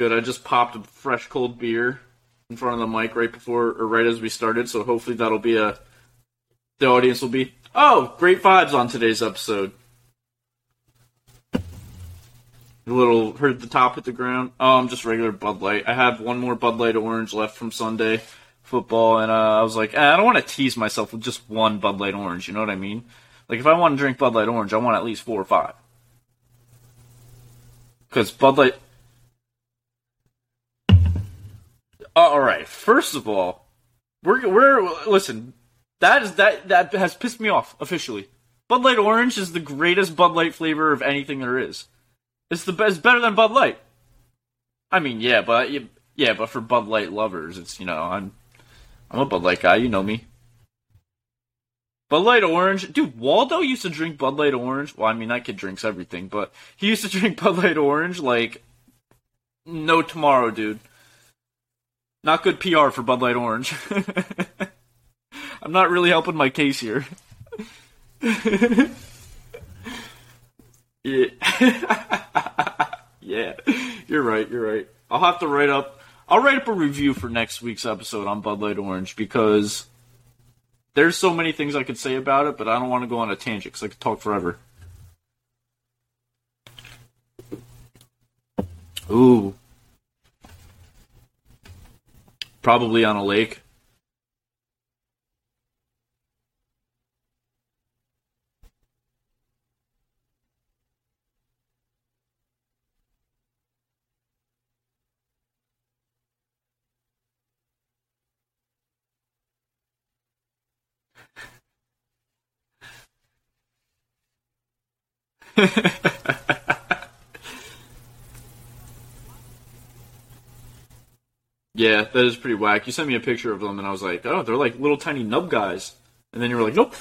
Good. I just popped a fresh cold beer in front of the mic right before or right as we started, so hopefully that'll be a the audience will be oh great vibes on today's episode. A little heard the top hit the ground. Oh, I'm just regular Bud Light. I have one more Bud Light Orange left from Sunday football, and uh, I was like, eh, I don't want to tease myself with just one Bud Light Orange. You know what I mean? Like if I want to drink Bud Light Orange, I want at least four or five. Because Bud Light. Uh, all right. First of all, we're we're listen. That is that that has pissed me off officially. Bud Light Orange is the greatest Bud Light flavor of anything there is. It's the best, better than Bud Light. I mean, yeah, but yeah, but for Bud Light lovers, it's you know I'm I'm a Bud Light guy. You know me. Bud Light Orange, dude. Waldo used to drink Bud Light Orange. Well, I mean that kid drinks everything, but he used to drink Bud Light Orange like no tomorrow, dude. Not good PR for Bud Light Orange. I'm not really helping my case here. yeah. yeah. You're right, you're right. I'll have to write up I'll write up a review for next week's episode on Bud Light Orange because there's so many things I could say about it, but I don't want to go on a tangent because I could talk forever. Ooh. Probably on a lake. yeah, that is pretty whack. You sent me a picture of them, and I was like, oh, they're like little tiny nub guys. And then you were like, nope.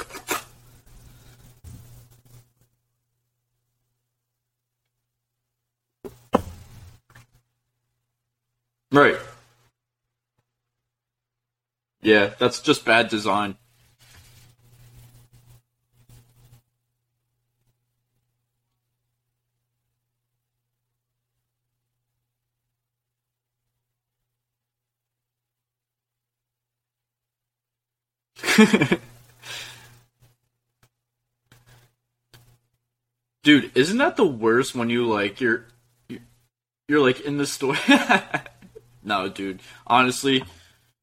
Right. Yeah, that's just bad design. Dude, isn't that the worst when you like you're you're like in the store? no, dude. Honestly,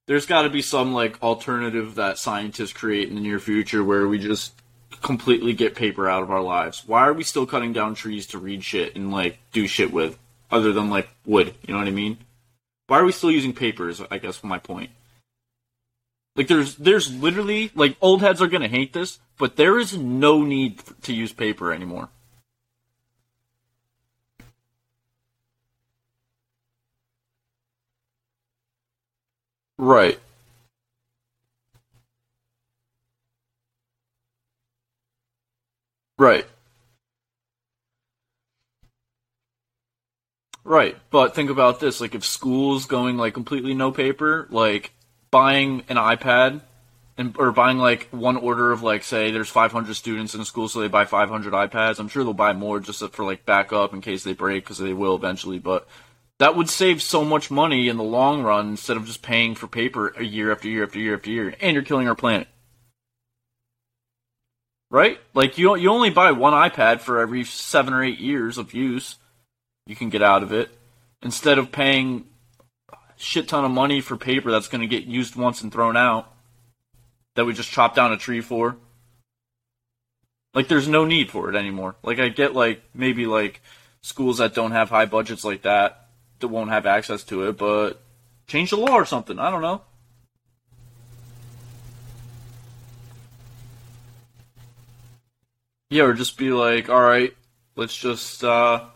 there's got to be some like alternative that scientists create in the near future where we just completely get paper out of our lives. Why are we still cutting down trees to read shit and like do shit with other than like wood? You know what I mean? Why are we still using papers? I guess my point. Like there's there's literally like old heads are gonna hate this, but there is no need to use paper anymore. Right. Right. Right. But think about this, like if school's going like completely no paper, like buying an iPad and or buying like one order of like say there's 500 students in a school, so they buy 500 iPads. I'm sure they'll buy more just for like backup in case they break because they will eventually. But that would save so much money in the long run instead of just paying for paper a year after year after year after year, and you're killing our planet. Right? Like you you only buy one iPad for every seven or eight years of use. You can get out of it instead of paying shit ton of money for paper that's going to get used once and thrown out that we just chop down a tree for. Like there's no need for it anymore. Like I get like maybe like schools that don't have high budgets like that that won't have access to it, but change the law or something. I don't know. Yeah, or just be like, all right, let's just uh,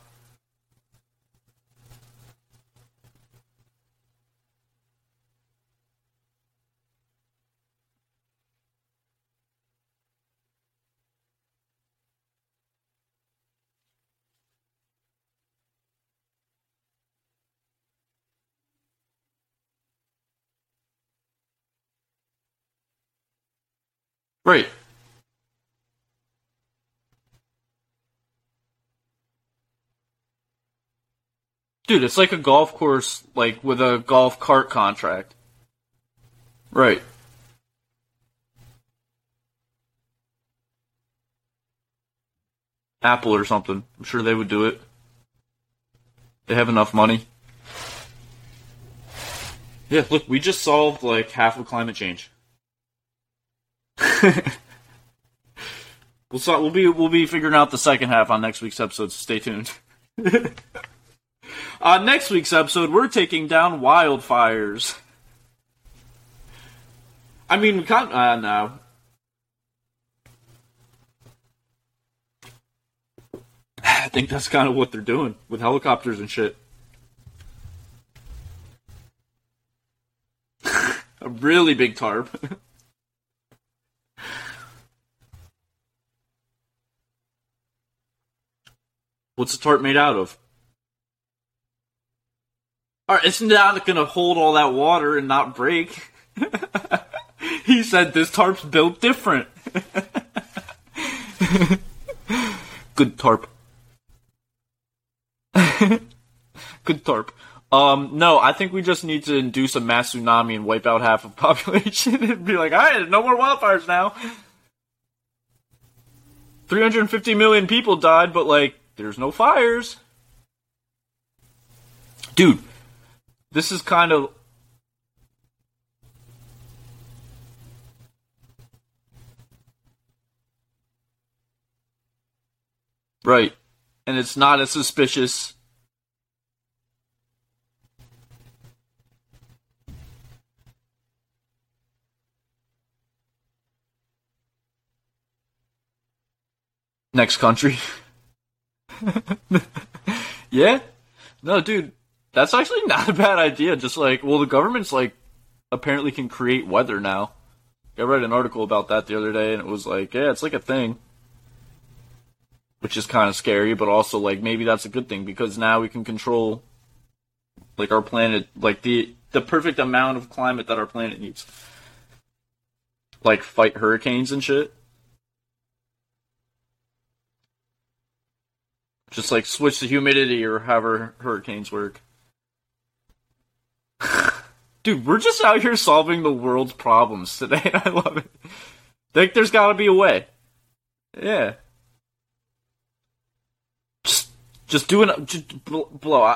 Right. Dude, it's like a golf course, like with a golf cart contract. Right. Apple or something. I'm sure they would do it. They have enough money. Yeah, look, we just solved like half of climate change. we'll so, we'll be we'll be figuring out the second half on next week's episode. So stay tuned. On next week's episode, we're taking down wildfires. I mean, we can't. Uh, no. I think that's kind of what they're doing with helicopters and shit. A really big tarp. What's the tarp made out of? Alright, it's not gonna hold all that water and not break. he said this tarp's built different. Good tarp. Good tarp. Um, no, I think we just need to induce a mass tsunami and wipe out half of population and be like, alright, no more wildfires now. 350 million people died, but like, there's no fires. Dude, this is kind of Right. And it's not as suspicious. Next country. yeah? No, dude, that's actually not a bad idea. Just like, well, the government's like apparently can create weather now. I read an article about that the other day, and it was like, yeah, it's like a thing, which is kind of scary, but also like maybe that's a good thing because now we can control like our planet, like the the perfect amount of climate that our planet needs, like fight hurricanes and shit. Just like switch the humidity or however hurricanes work. Dude, we're just out here solving the world's problems today. I love it. Think there's got to be a way. Yeah. Just, just doing, just blow,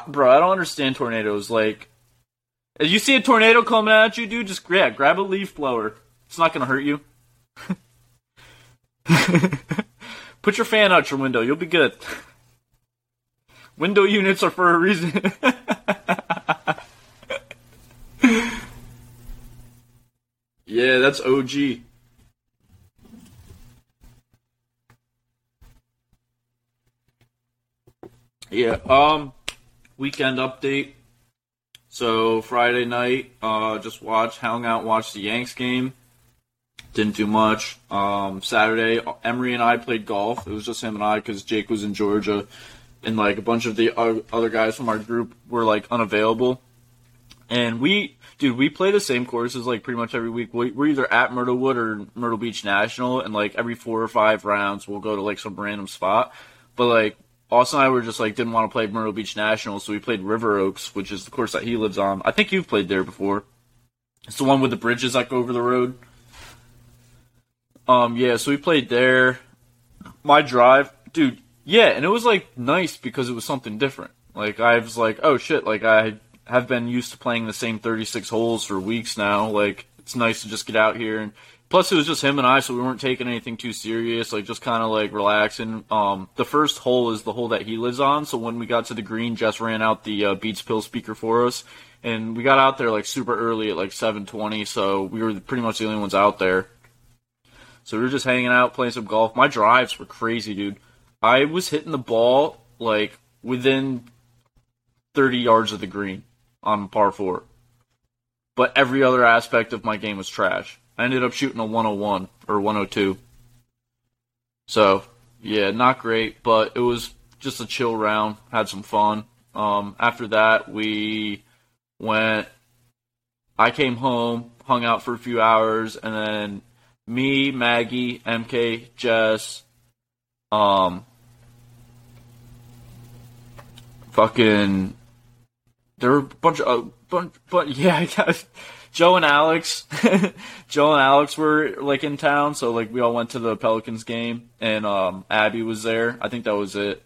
bro. I don't understand tornadoes. Like, if you see a tornado coming at you, dude, just yeah, grab a leaf blower. It's not gonna hurt you. Put your fan out your window. You'll be good. Window units are for a reason. Yeah, that's OG. Yeah, um weekend update. So Friday night, uh just watched hung out, watched the Yanks game. Didn't do much. Um Saturday, Emery and I played golf. It was just him and I cuz Jake was in Georgia and like a bunch of the other guys from our group were like unavailable. And we dude, we play the same courses like pretty much every week. We're either at Myrtlewood or Myrtle Beach National, and like every four or five rounds, we'll go to like some random spot. But like Austin and I were just like didn't want to play Myrtle Beach National, so we played River Oaks, which is the course that he lives on. I think you've played there before. It's the one with the bridges that go over the road. Um, yeah, so we played there. My drive, dude, yeah, and it was like nice because it was something different. Like I was like, oh shit, like I have been used to playing the same 36 holes for weeks now. Like, it's nice to just get out here. And plus, it was just him and I, so we weren't taking anything too serious. Like, just kind of like relaxing. Um, the first hole is the hole that he lives on. So when we got to the green, Jess ran out the uh, Beats Pill speaker for us, and we got out there like super early at like 7:20. So we were pretty much the only ones out there. So we were just hanging out, playing some golf. My drives were crazy, dude. I was hitting the ball like within 30 yards of the green on par four. But every other aspect of my game was trash. I ended up shooting a 101 or 102. So, yeah, not great, but it was just a chill round. Had some fun. Um, after that, we went. I came home, hung out for a few hours, and then me, Maggie, MK, Jess, um, fucking there were a bunch of, uh, bunch, but yeah, Joe and Alex, Joe and Alex were like in town, so like we all went to the Pelicans game, and um, Abby was there. I think that was it,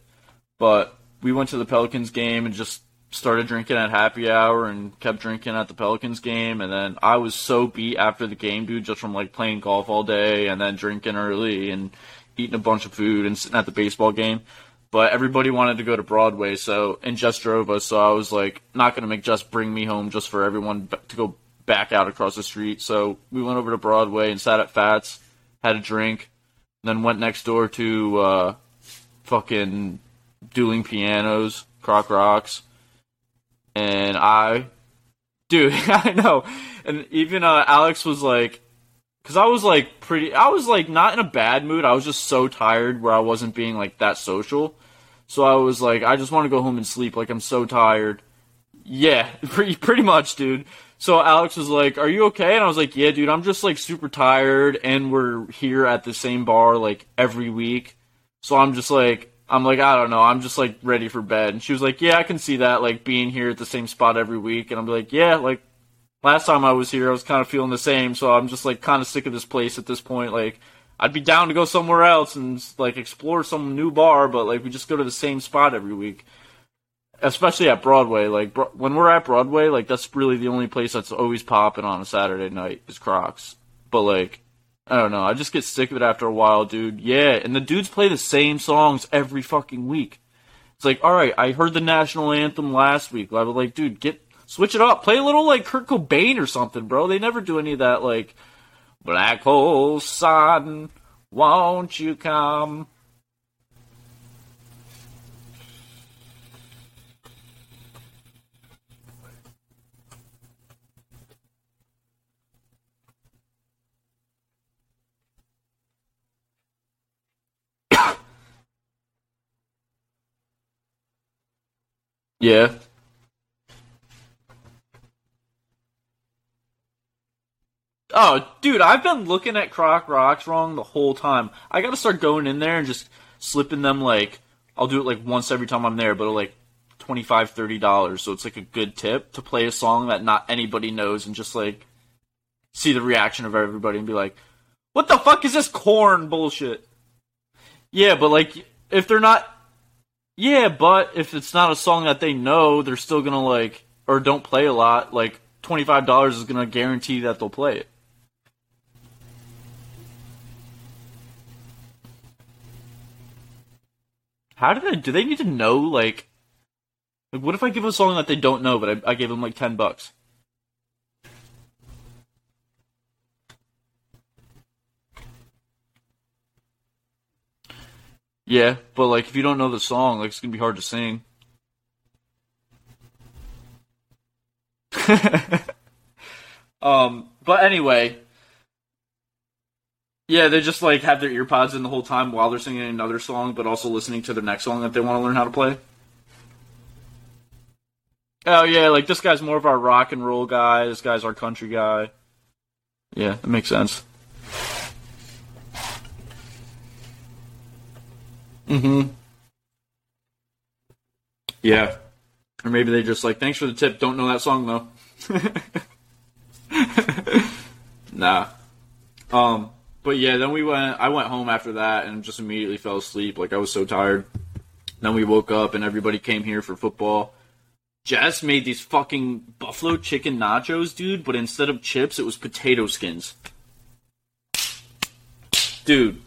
but we went to the Pelicans game and just started drinking at happy hour and kept drinking at the Pelicans game, and then I was so beat after the game, dude, just from like playing golf all day and then drinking early and eating a bunch of food and sitting at the baseball game but everybody wanted to go to Broadway, so and Jess drove us, so I was like, not gonna make Jess bring me home just for everyone to go back out across the street. So we went over to Broadway and sat at Fats, had a drink, then went next door to uh, fucking dueling pianos, Croc Rocks, and I, dude, I know, and even uh, Alex was like, because I was like pretty, I was like not in a bad mood. I was just so tired where I wasn't being like that social. So I was like, I just want to go home and sleep. Like I'm so tired. Yeah, pretty pretty much, dude. So Alex was like, "Are you okay?" And I was like, "Yeah, dude. I'm just like super tired, and we're here at the same bar like every week. So I'm just like, I'm like, I don't know. I'm just like ready for bed." And she was like, "Yeah, I can see that. Like being here at the same spot every week." And I'm like, "Yeah, like last time I was here, I was kind of feeling the same. So I'm just like kind of sick of this place at this point. Like I'd be down to go somewhere else and like explore some new bar, but like we just go to the same spot every week. Especially at Broadway, like bro- when we're at Broadway, like that's really the only place that's always popping on a Saturday night is Crocs. But like, I don't know, I just get sick of it after a while, dude. Yeah, and the dudes play the same songs every fucking week. It's like, all right, I heard the national anthem last week. I was like, dude, get Switch it up. Play a little like Kurt Cobain or something, bro. They never do any of that like Black Hole Sun, won't you come? yeah. Oh, dude, I've been looking at Croc Rocks wrong the whole time. I gotta start going in there and just slipping them like I'll do it like once every time I'm there, but like twenty five, thirty dollars. So it's like a good tip to play a song that not anybody knows and just like see the reaction of everybody and be like, "What the fuck is this corn bullshit?" Yeah, but like if they're not, yeah, but if it's not a song that they know, they're still gonna like or don't play a lot. Like twenty five dollars is gonna guarantee that they'll play it. How do they? Do they need to know? Like, like what if I give them a song that they don't know, but I, I gave them like ten bucks? Yeah, but like if you don't know the song, like it's gonna be hard to sing. um, but anyway, yeah, they just like have their earpods in the whole time while they're singing another song, but also listening to the next song that they want to learn how to play. Oh yeah, like this guy's more of our rock and roll guy. This guy's our country guy. Yeah, that makes sense. Mm-hmm. Yeah. Or maybe they just like, thanks for the tip. Don't know that song though. nah. Um. But yeah, then we went. I went home after that and just immediately fell asleep. Like I was so tired. Then we woke up and everybody came here for football. Jess made these fucking buffalo chicken nachos, dude. But instead of chips, it was potato skins. Dude,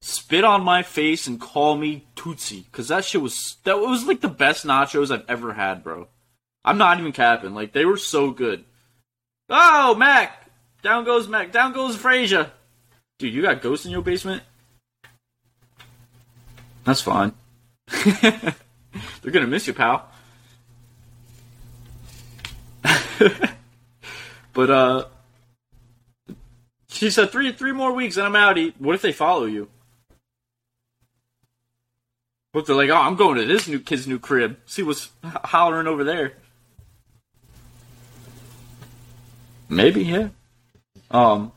spit on my face and call me Tootsie, cause that shit was that was like the best nachos I've ever had, bro. I'm not even capping. Like they were so good. Oh, Mac, down goes Mac, down goes Frazier. Dude, you got ghosts in your basement? That's fine. They're gonna miss you, pal. but uh she said three three more weeks and I'm outie. What if they follow you? What if they're like, oh, I'm going to this new kid's new crib. See what's hollering over there. Maybe, yeah. Um,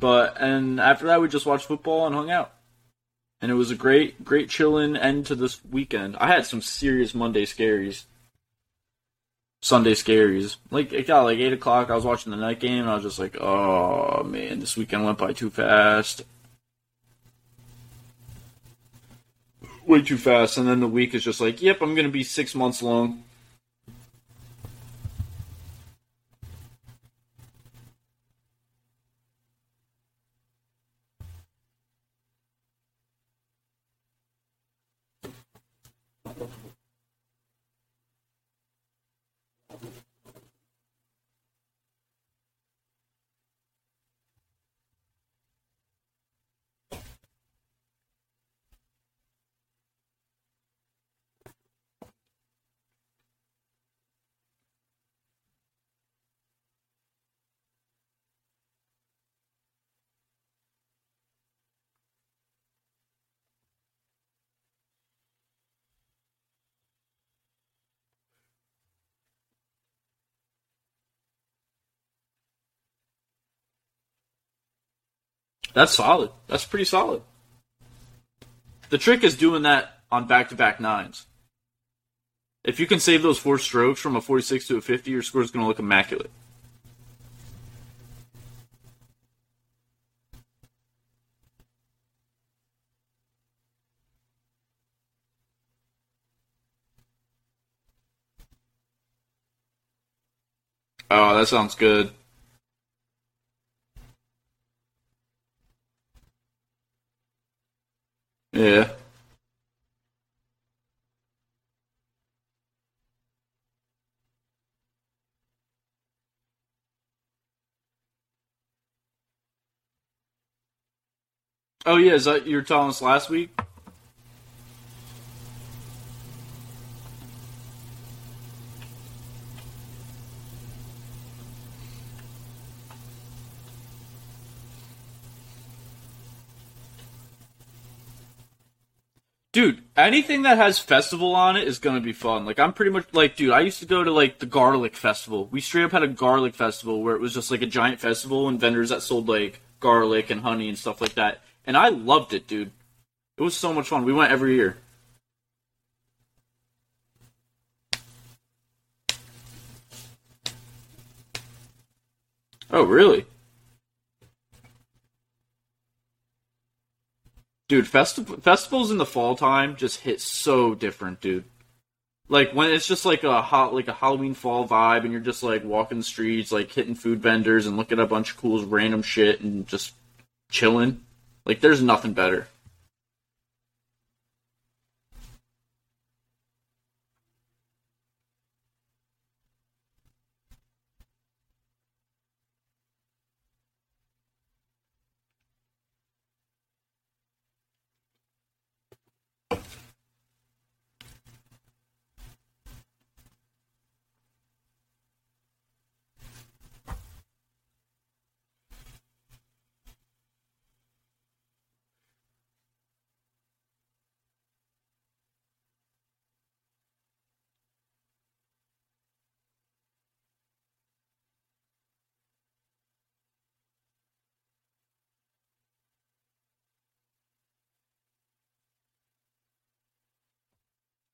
but and after that, we just watched football and hung out, and it was a great, great chilling end to this weekend. I had some serious Monday scaries. Sunday scaries. Like it got like eight o'clock. I was watching the night game, and I was just like, "Oh man, this weekend went by too fast." Way too fast, and then the week is just like, "Yep, I'm gonna be six months long." That's solid. That's pretty solid. The trick is doing that on back to back nines. If you can save those four strokes from a 46 to a 50, your score is going to look immaculate. Oh, that sounds good. Yeah. Oh yeah, is that you were telling us last week? Dude, anything that has festival on it is gonna be fun. Like I'm pretty much like, dude, I used to go to like the garlic festival. We straight up had a garlic festival where it was just like a giant festival and vendors that sold like garlic and honey and stuff like that. And I loved it, dude. It was so much fun. We went every year. Oh, really? Dude, festi- festivals in the fall time just hit so different, dude. Like when it's just like a hot, like a Halloween fall vibe, and you're just like walking the streets, like hitting food vendors and looking at a bunch of cool random shit and just chilling. Like there's nothing better.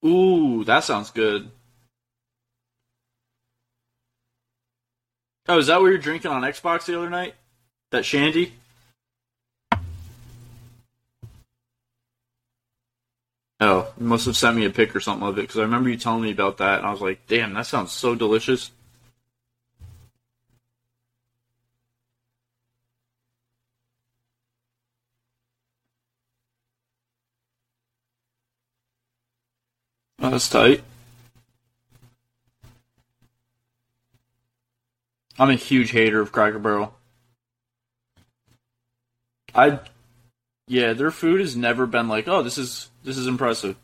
Ooh, that sounds good. Oh, is that what you're drinking on Xbox the other night? That shandy? Oh, you must have sent me a pic or something of it because I remember you telling me about that, and I was like, "Damn, that sounds so delicious." That's tight. I'm a huge hater of Cracker Barrel. I, yeah, their food has never been like, "Oh, this is this is impressive."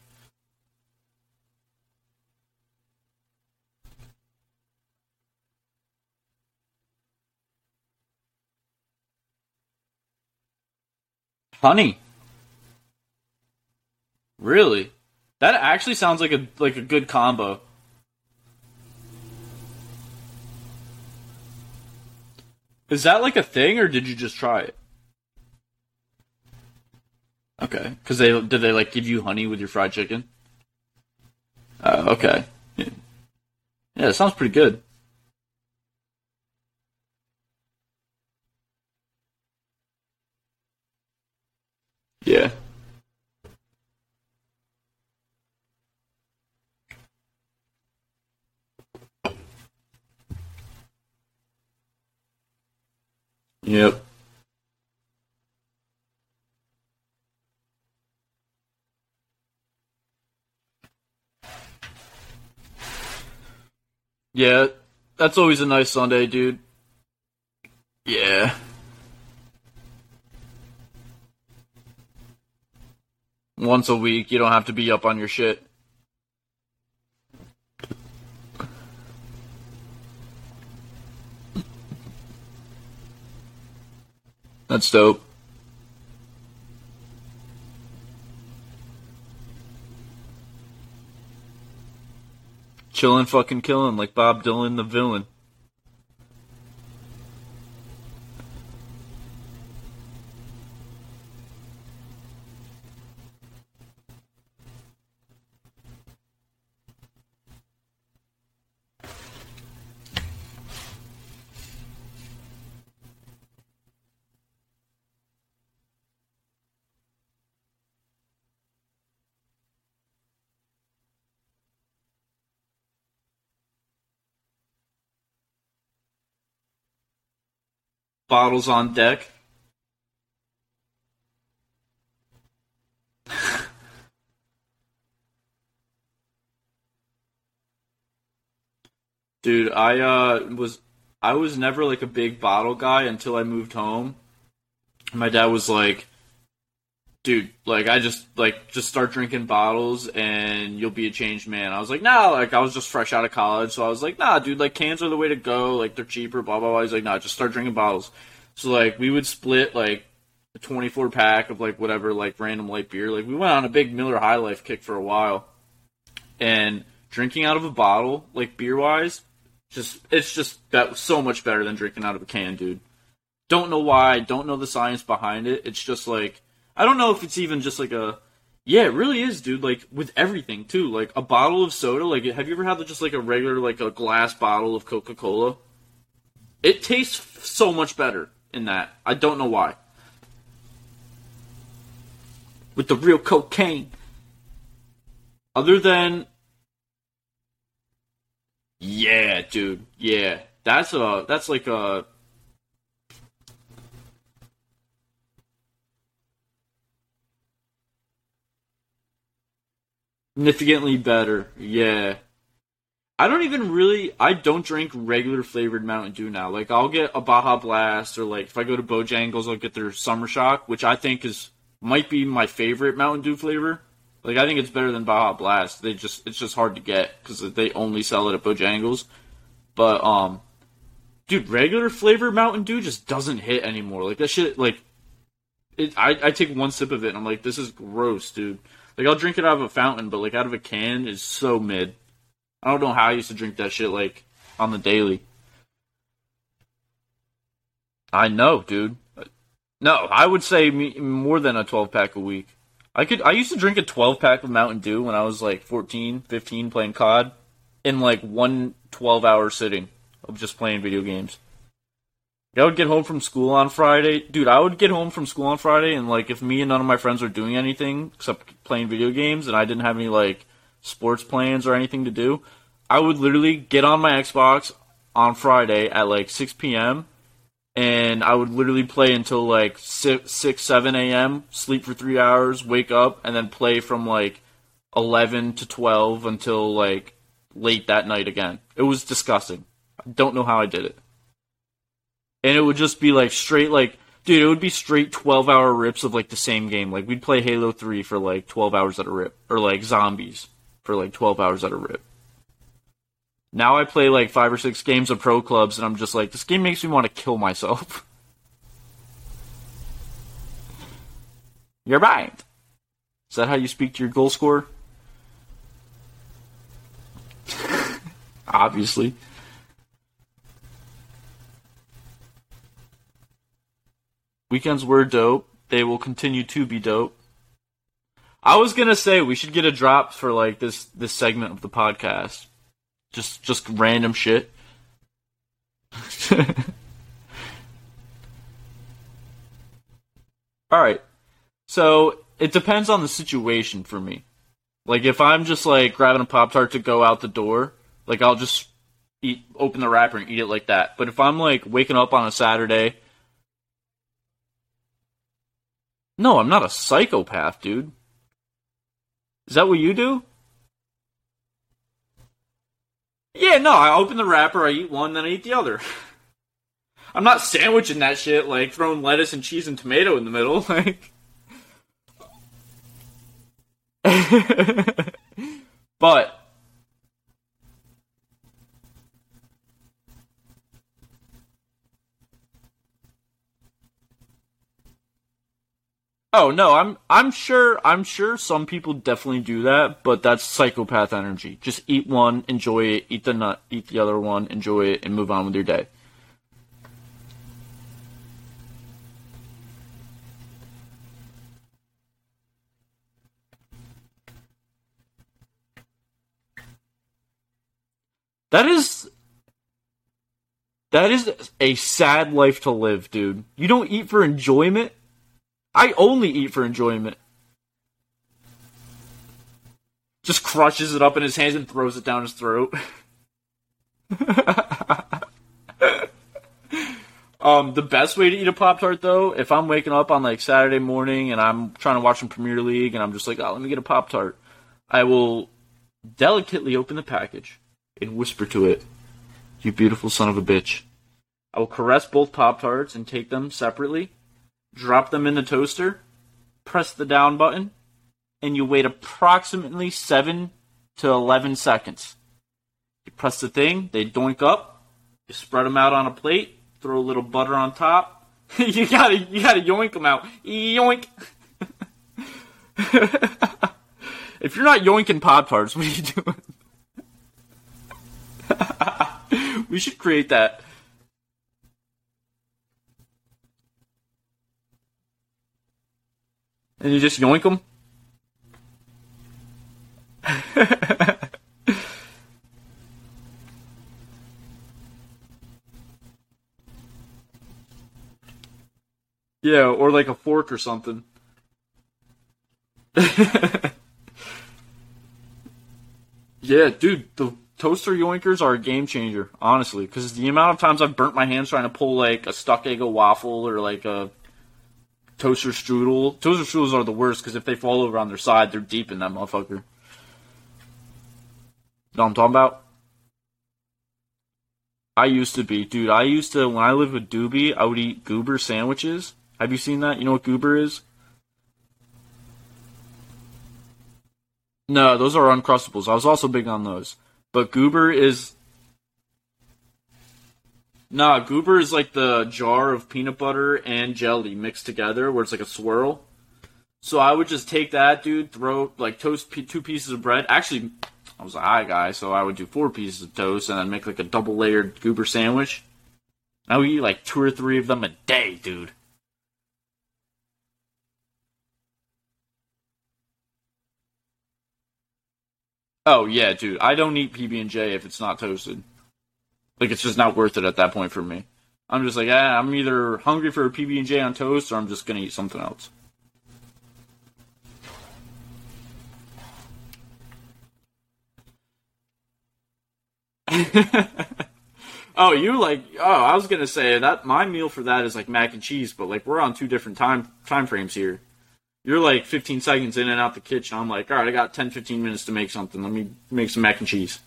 Honey, really? That actually sounds like a like a good combo. Is that like a thing, or did you just try it? Okay, because they did they like give you honey with your fried chicken? Uh, okay. Yeah. Yeah, it sounds pretty good. Yeah. Yep. Yeah, that's always a nice Sunday, dude. Yeah. Once a week, you don't have to be up on your shit. That's dope. Chillin' fucking killin' like Bob Dylan the villain. Bottles on deck. Dude, I uh was I was never like a big bottle guy until I moved home. My dad was like, dude, like I just like just start drinking bottles and you'll be a changed man. I was like, nah, like I was just fresh out of college, so I was like, nah, dude, like cans are the way to go. Like they're cheaper, blah blah blah. He's like, nah, just start drinking bottles. So like we would split like a 24 pack of like whatever like random light beer. Like we went on a big Miller High Life kick for a while, and drinking out of a bottle, like beer wise, just it's just that so much better than drinking out of a can, dude. Don't know why. Don't know the science behind it. It's just like I don't know if it's even just like a yeah, it really is, dude. Like with everything too. Like a bottle of soda. Like, have you ever had just like a regular like a glass bottle of Coca Cola? It tastes so much better in that. I don't know why. With the real cocaine. Other than Yeah, dude. Yeah. That's a that's like a significantly better. Yeah. I don't even really. I don't drink regular flavored Mountain Dew now. Like I'll get a Baja Blast, or like if I go to Bojangles, I'll get their Summer Shock, which I think is might be my favorite Mountain Dew flavor. Like I think it's better than Baja Blast. They just it's just hard to get because they only sell it at Bojangles. But um, dude, regular flavor Mountain Dew just doesn't hit anymore. Like that shit. Like it, I I take one sip of it and I'm like, this is gross, dude. Like I'll drink it out of a fountain, but like out of a can is so mid. I don't know how I used to drink that shit like on the daily. I know, dude. No, I would say more than a 12 pack a week. I could I used to drink a 12 pack of Mountain Dew when I was like 14, 15 playing COD in like one 12 hour sitting of just playing video games. I would get home from school on Friday. Dude, I would get home from school on Friday and like if me and none of my friends were doing anything except playing video games and I didn't have any like sports plans or anything to do, I would literally get on my Xbox on Friday at like 6 p.m. and I would literally play until like 6, 6 7 a.m., sleep for three hours, wake up, and then play from like 11 to 12 until like late that night again. It was disgusting. I don't know how I did it. And it would just be like straight like dude, it would be straight 12 hour rips of like the same game. Like we'd play Halo 3 for like 12 hours at a rip or like zombies for like 12 hours at a rip. Now I play like five or six games of pro clubs, and I'm just like, this game makes me want to kill myself. You're right. Is that how you speak to your goal scorer? Obviously. Weekends were dope. They will continue to be dope. I was gonna say we should get a drop for like this this segment of the podcast Just just random shit. All right. So it depends on the situation for me. Like if I'm just like grabbing a pop tart to go out the door, like I'll just eat open the wrapper and eat it like that. But if I'm like waking up on a Saturday, no, I'm not a psychopath, dude. Is that what you do? Yeah, no, I open the wrapper, I eat one, then I eat the other. I'm not sandwiching that shit, like throwing lettuce and cheese and tomato in the middle, like. but Oh no, I'm I'm sure I'm sure some people definitely do that, but that's psychopath energy. Just eat one, enjoy it, eat the nut, eat the other one, enjoy it, and move on with your day. That is that is a sad life to live, dude. You don't eat for enjoyment I only eat for enjoyment. Just crushes it up in his hands and throws it down his throat. um, the best way to eat a Pop Tart, though, if I'm waking up on like Saturday morning and I'm trying to watch some Premier League and I'm just like, oh, let me get a Pop Tart, I will delicately open the package and whisper to it, You beautiful son of a bitch. I will caress both Pop Tarts and take them separately drop them in the toaster, press the down button, and you wait approximately 7 to 11 seconds. You press the thing, they doink up, you spread them out on a plate, throw a little butter on top. you gotta, you gotta yoink them out. Yoink! if you're not yoinking Pop Tarts, what are you doing? we should create that. And you just yoink them. yeah, or like a fork or something. yeah, dude, the toaster yoinkers are a game changer, honestly, because the amount of times I've burnt my hands trying to pull like a stuck Eggo waffle or like a toaster strudel. Toaster strudels are the worst because if they fall over on their side, they're deep in that motherfucker. Know what I'm talking about? I used to be, dude. I used to when I lived with Doobie, I would eat goober sandwiches. Have you seen that? You know what goober is? No, those are uncrustables. I was also big on those. But goober is Nah, goober is like the jar of peanut butter and jelly mixed together, where it's like a swirl. So I would just take that, dude, throw like toast two pieces of bread. Actually, I was a high guy, so I would do four pieces of toast and then make like a double layered goober sandwich. I would eat like two or three of them a day, dude. Oh yeah, dude. I don't eat PB and J if it's not toasted. Like it's just not worth it at that point for me. I'm just like, ah, I'm either hungry for a PB and J on toast, or I'm just gonna eat something else. oh, you like? Oh, I was gonna say that my meal for that is like mac and cheese, but like we're on two different time time frames here. You're like 15 seconds in and out the kitchen. I'm like, all right, I got 10, 15 minutes to make something. Let me make some mac and cheese.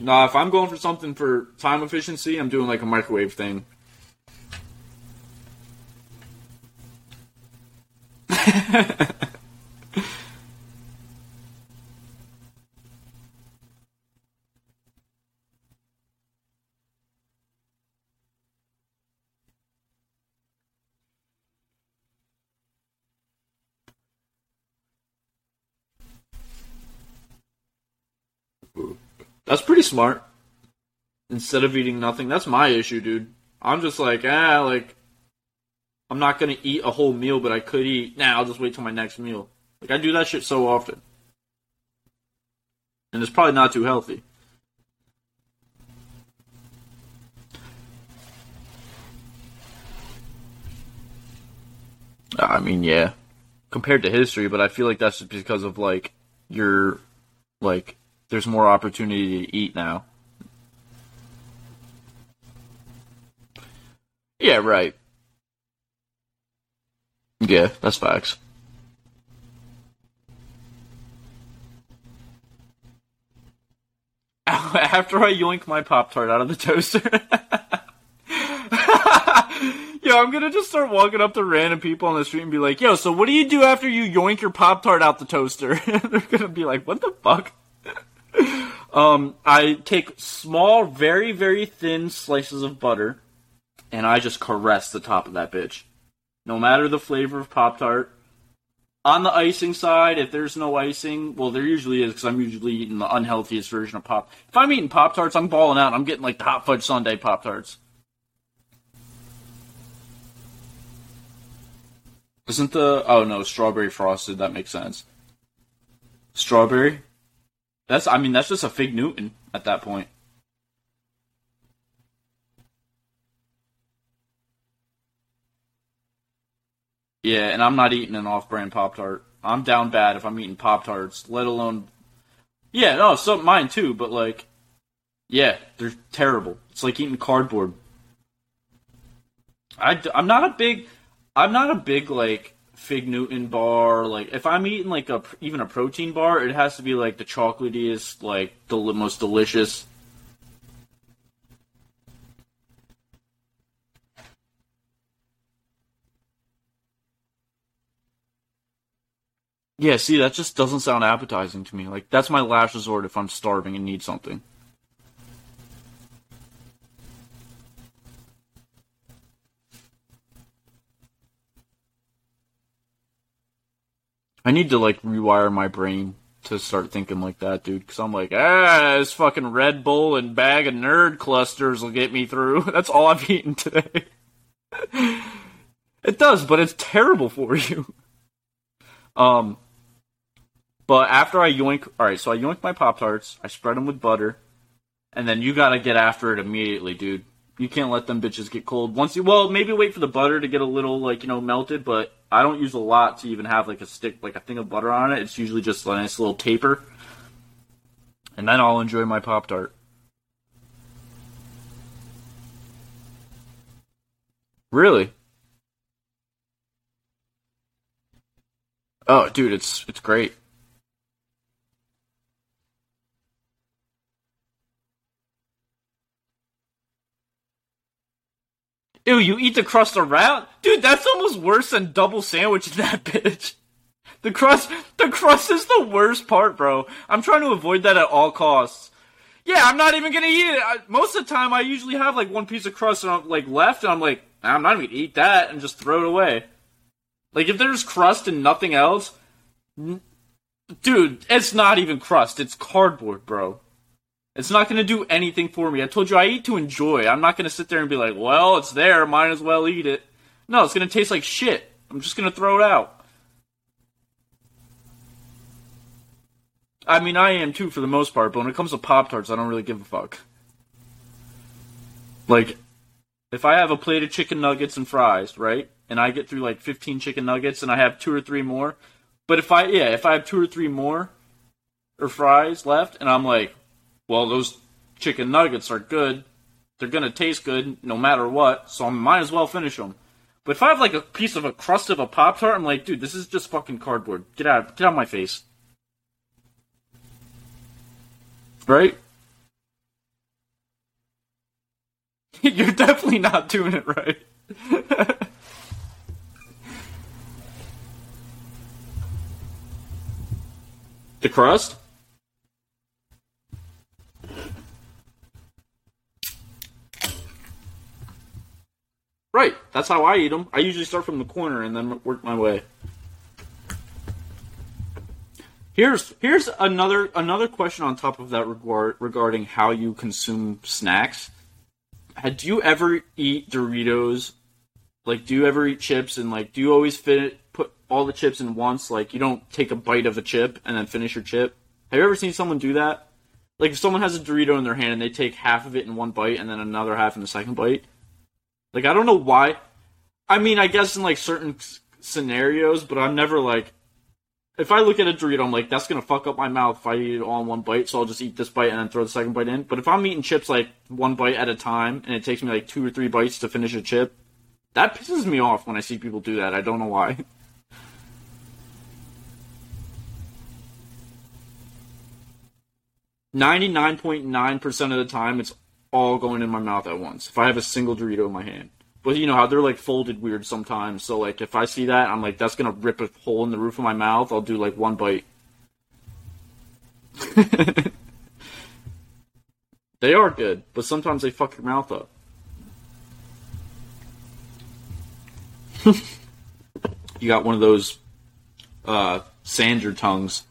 Nah, if I'm going for something for time efficiency, I'm doing like a microwave thing. That's pretty smart. Instead of eating nothing, that's my issue, dude. I'm just like, ah, like, I'm not gonna eat a whole meal, but I could eat. Nah, I'll just wait till my next meal. Like I do that shit so often. And it's probably not too healthy. I mean, yeah, compared to history, but I feel like that's just because of like your like there's more opportunity to eat now. Yeah, right. Yeah, that's facts. After I yoink my Pop Tart out of the toaster. yo, I'm gonna just start walking up to random people on the street and be like, yo, so what do you do after you yoink your Pop Tart out the toaster? They're gonna be like, what the fuck? Um, I take small, very, very thin slices of butter and I just caress the top of that bitch. No matter the flavor of Pop Tart. On the icing side, if there's no icing, well, there usually is because I'm usually eating the unhealthiest version of Pop. If I'm eating Pop Tarts, I'm balling out. I'm getting like the hot fudge sundae Pop Tarts. Isn't the oh no strawberry frosted? That makes sense. Strawberry. That's I mean that's just a fig Newton at that point. Yeah, and I'm not eating an off-brand Pop Tart. I'm down bad if I'm eating Pop Tarts, let alone. Yeah, no, so mine too, but like, yeah, they're terrible. It's like eating cardboard. I, I'm not a big. I'm not a big like fig Newton bar. Like if I'm eating like a even a protein bar, it has to be like the chocolatiest, like the most delicious. Yeah, see, that just doesn't sound appetizing to me. Like that's my last resort if I'm starving and need something. I need to like rewire my brain to start thinking like that, dude. Because I'm like, ah, this fucking Red Bull and bag of nerd clusters will get me through. That's all I've eaten today. it does, but it's terrible for you. Um, but after I yoink, all right, so I yoink my pop tarts, I spread them with butter, and then you gotta get after it immediately, dude. You can't let them bitches get cold. Once you, well, maybe wait for the butter to get a little like you know melted, but I don't use a lot to even have like a stick, like a thing of butter on it. It's usually just a nice little taper, and then I'll enjoy my pop tart. Really? Oh, dude, it's it's great. Ew, you eat the crust around? Dude, that's almost worse than double sandwich in that bitch. The crust, the crust is the worst part, bro. I'm trying to avoid that at all costs. Yeah, I'm not even gonna eat it. I, most of the time, I usually have like one piece of crust and I'm, like left, and I'm like, I'm not even gonna eat that and just throw it away. Like if there's crust and nothing else, dude, it's not even crust. It's cardboard, bro. It's not going to do anything for me. I told you I eat to enjoy. I'm not going to sit there and be like, well, it's there. Might as well eat it. No, it's going to taste like shit. I'm just going to throw it out. I mean, I am too for the most part, but when it comes to Pop Tarts, I don't really give a fuck. Like, if I have a plate of chicken nuggets and fries, right? And I get through like 15 chicken nuggets and I have two or three more. But if I, yeah, if I have two or three more or fries left and I'm like, well, those chicken nuggets are good. They're gonna taste good no matter what, so I might as well finish them. But if I have like a piece of a crust of a pop tart, I'm like, dude, this is just fucking cardboard. Get out, get out of my face. Right? You're definitely not doing it right. the crust? Right. That's how I eat them. I usually start from the corner and then work my way. Here's here's another another question on top of that regard, regarding how you consume snacks. Do you ever eat Doritos? Like, do you ever eat chips and like, do you always fit put all the chips in once. Like you don't take a bite of a chip and then finish your chip. Have you ever seen someone do that? Like if someone has a Dorito in their hand and they take half of it in one bite and then another half in the second bite. Like I don't know why. I mean, I guess in like certain scenarios, but I'm never like. If I look at a Dorito, I'm like, that's gonna fuck up my mouth if I eat it all in one bite. So I'll just eat this bite and then throw the second bite in. But if I'm eating chips like one bite at a time and it takes me like two or three bites to finish a chip, that pisses me off when I see people do that. I don't know why. Ninety-nine point nine percent of the time, it's all going in my mouth at once. If I have a single Dorito in my hand, but you know how they're like folded weird sometimes. So like if I see that, I'm like, that's gonna rip a hole in the roof of my mouth. I'll do like one bite. they are good, but sometimes they fuck your mouth up. you got one of those uh, sander tongues.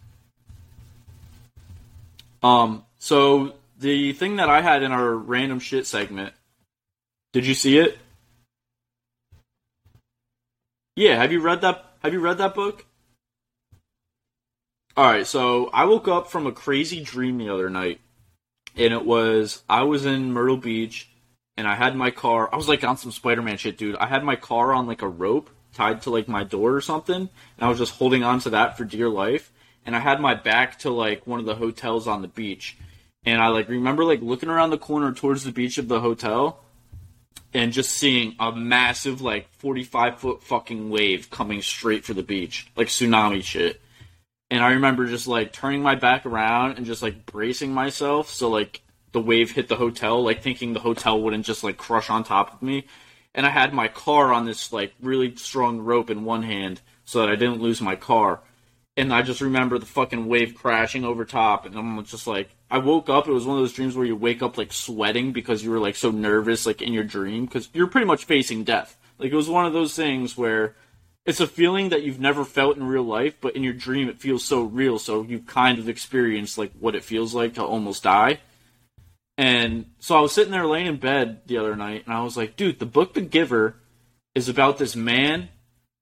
Um, so the thing that I had in our random shit segment, did you see it? Yeah, have you read that? Have you read that book? All right, so I woke up from a crazy dream the other night, and it was I was in Myrtle Beach, and I had my car. I was like on some Spider-Man shit, dude. I had my car on like a rope tied to like my door or something, and I was just holding on to that for dear life. And I had my back to like one of the hotels on the beach, and I like remember like looking around the corner towards the beach of the hotel, and just seeing a massive like 45 foot fucking wave coming straight for the beach, like tsunami shit. And I remember just like turning my back around and just like bracing myself so like the wave hit the hotel, like thinking the hotel wouldn't just like crush on top of me. And I had my car on this like really strong rope in one hand so that I didn't lose my car. And I just remember the fucking wave crashing over top, and I'm just like, I woke up. It was one of those dreams where you wake up like sweating because you were like so nervous, like in your dream, because you're pretty much facing death. Like it was one of those things where it's a feeling that you've never felt in real life, but in your dream it feels so real. So you kind of experience like what it feels like to almost die. And so I was sitting there laying in bed the other night, and I was like, dude, the book The Giver is about this man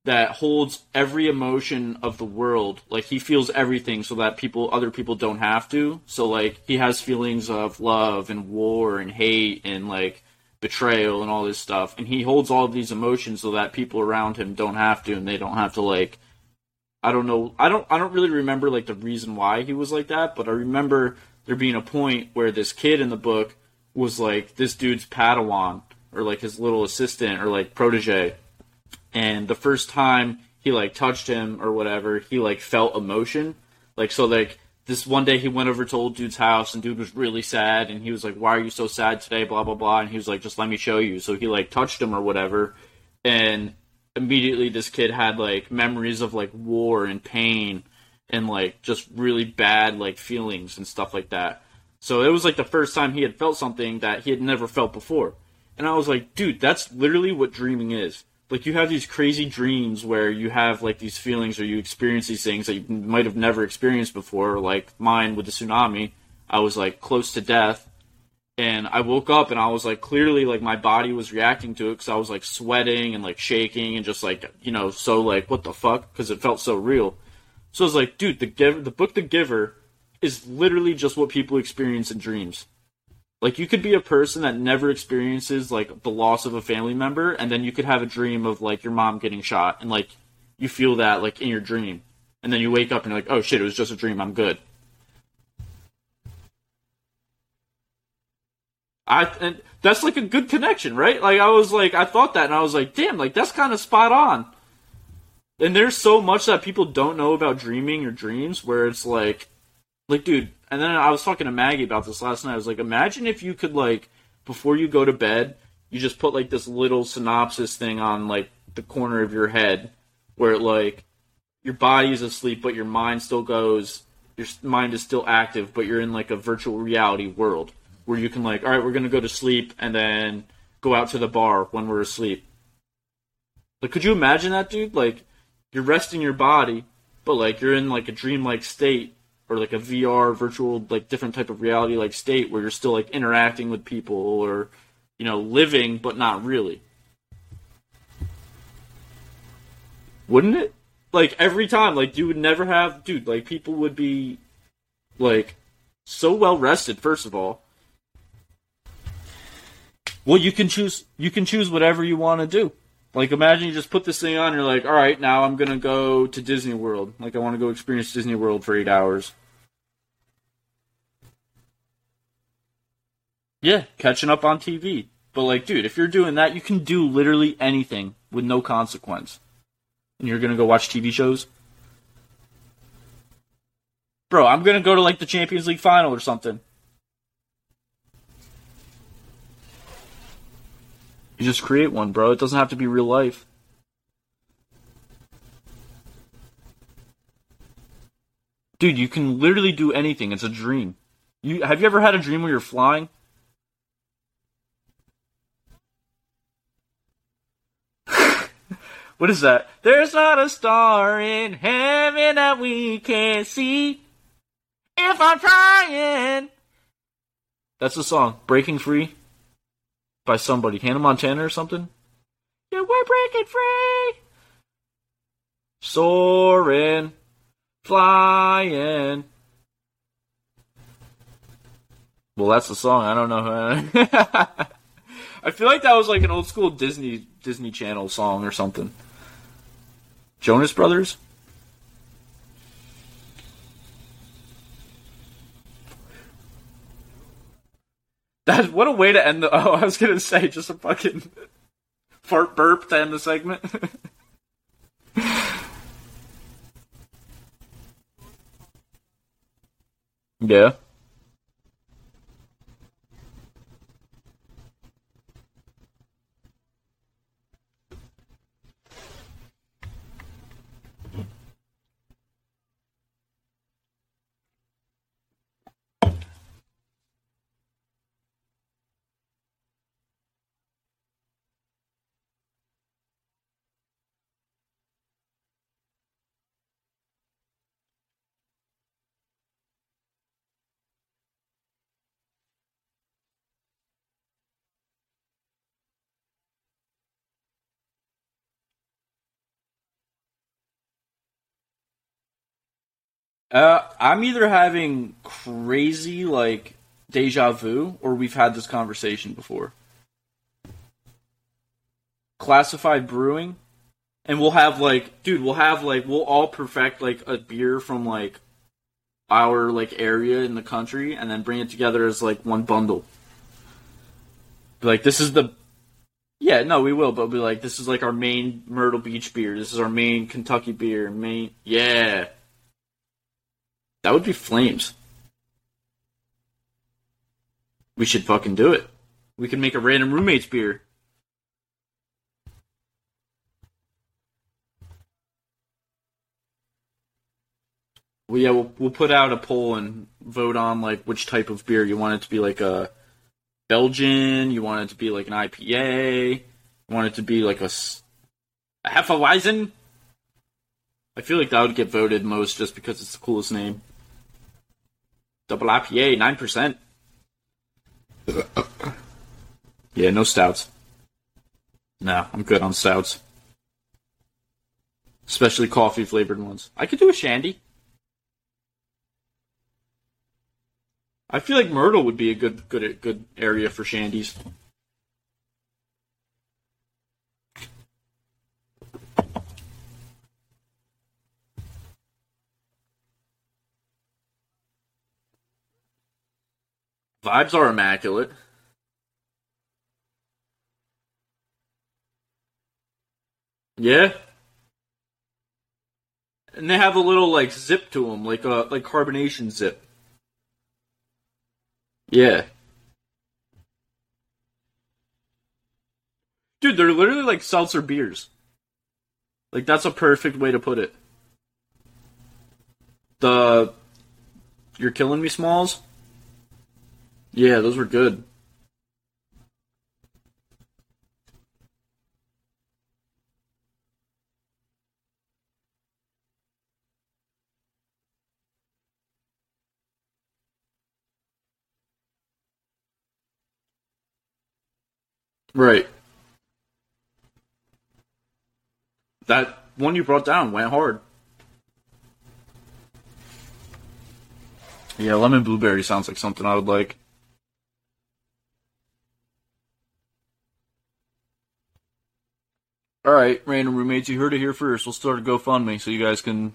that holds every emotion of the world. Like he feels everything so that people other people don't have to. So like he has feelings of love and war and hate and like betrayal and all this stuff. And he holds all of these emotions so that people around him don't have to and they don't have to like I don't know I don't I don't really remember like the reason why he was like that, but I remember there being a point where this kid in the book was like this dude's Padawan or like his little assistant or like protege and the first time he like touched him or whatever, he like felt emotion. Like so like this one day he went over to old dude's house and dude was really sad and he was like, Why are you so sad today? Blah blah blah and he was like, Just let me show you. So he like touched him or whatever and immediately this kid had like memories of like war and pain and like just really bad like feelings and stuff like that. So it was like the first time he had felt something that he had never felt before. And I was like, dude, that's literally what dreaming is like you have these crazy dreams where you have like these feelings or you experience these things that you might have never experienced before. Like mine with the tsunami i was like close to death. And i woke up and i was like clearly like my body was reacting to it because i was like sweating and like shaking and just like you know so like what the fuck? Because it felt so real. So i was like dude the giver the book the giver is literally just what people experience in dreams like you could be a person that never experiences like the loss of a family member, and then you could have a dream of like your mom getting shot, and like you feel that like in your dream, and then you wake up and you're like, oh shit, it was just a dream. I'm good. I and that's like a good connection, right? Like I was like I thought that, and I was like, damn, like that's kind of spot on. And there's so much that people don't know about dreaming or dreams, where it's like, like dude, and then I was talking to Maggie about this last night. I was like, imagine if you could like before you go to bed, you just put like this little synopsis thing on like the corner of your head where like your body is asleep but your mind still goes your mind is still active but you're in like a virtual reality world where you can like all right we're going to go to sleep and then go out to the bar when we're asleep like could you imagine that dude like you're resting your body but like you're in like a dreamlike state or like a VR virtual like different type of reality like state where you're still like interacting with people or you know living but not really. Wouldn't it? like every time, like you would never have, dude. Like people would be like so well rested. First of all, well, you can choose. You can choose whatever you want to do. Like imagine you just put this thing on. And you're like, all right, now I'm gonna go to Disney World. Like I want to go experience Disney World for eight hours. Yeah, catching up on TV. But like, dude, if you're doing that, you can do literally anything with no consequence. And you're gonna go watch TV shows? Bro, I'm gonna go to like the Champions League final or something. You just create one, bro. It doesn't have to be real life. Dude, you can literally do anything. It's a dream. You have you ever had a dream where you're flying? what is that? There's not a star in heaven that we can't see. If I'm trying. That's the song. Breaking Free by somebody. Hannah Montana or something? Yeah, we're breaking free. Soaring. Flying. Well, that's the song. I don't know. I feel like that was like an old school Disney Disney Channel song or something. Jonas Brothers? That what a way to end the. Oh, I was gonna say just a fucking fart burp to end the segment. yeah. Uh, I'm either having crazy like deja vu, or we've had this conversation before. Classified brewing, and we'll have like, dude, we'll have like, we'll all perfect like a beer from like our like area in the country, and then bring it together as like one bundle. Like, this is the yeah, no, we will, but we'll be like, this is like our main Myrtle Beach beer. This is our main Kentucky beer. Main, yeah. That would be flames. We should fucking do it. We can make a random roommate's beer. Well, yeah, we'll we'll put out a poll and vote on like which type of beer you want it to be, like a Belgian. You want it to be like an IPA. You want it to be like a, a Hefeweizen. I feel like that would get voted most just because it's the coolest name. Double IPA, 9%. yeah, no stouts. No, I'm good on stouts. Especially coffee flavored ones. I could do a shandy. I feel like Myrtle would be a good good good area for shandies. Vibes are immaculate. Yeah. And they have a little like zip to them, like a like carbonation zip. Yeah. Dude, they're literally like seltzer beers. Like that's a perfect way to put it. The You're killing me, Smalls? Yeah, those were good. Right. That one you brought down went hard. Yeah, lemon blueberry sounds like something I would like. All right, random roommates, you heard it here first. We'll start a GoFundMe so you guys can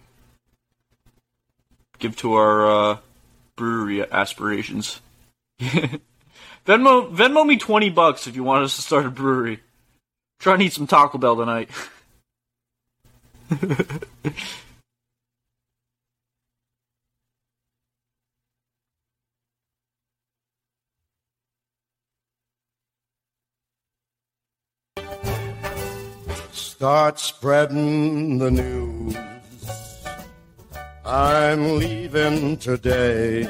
give to our uh, brewery aspirations. Venmo, Venmo me twenty bucks if you want us to start a brewery. Try and eat some Taco Bell tonight. Start spreading the news. I'm leaving today.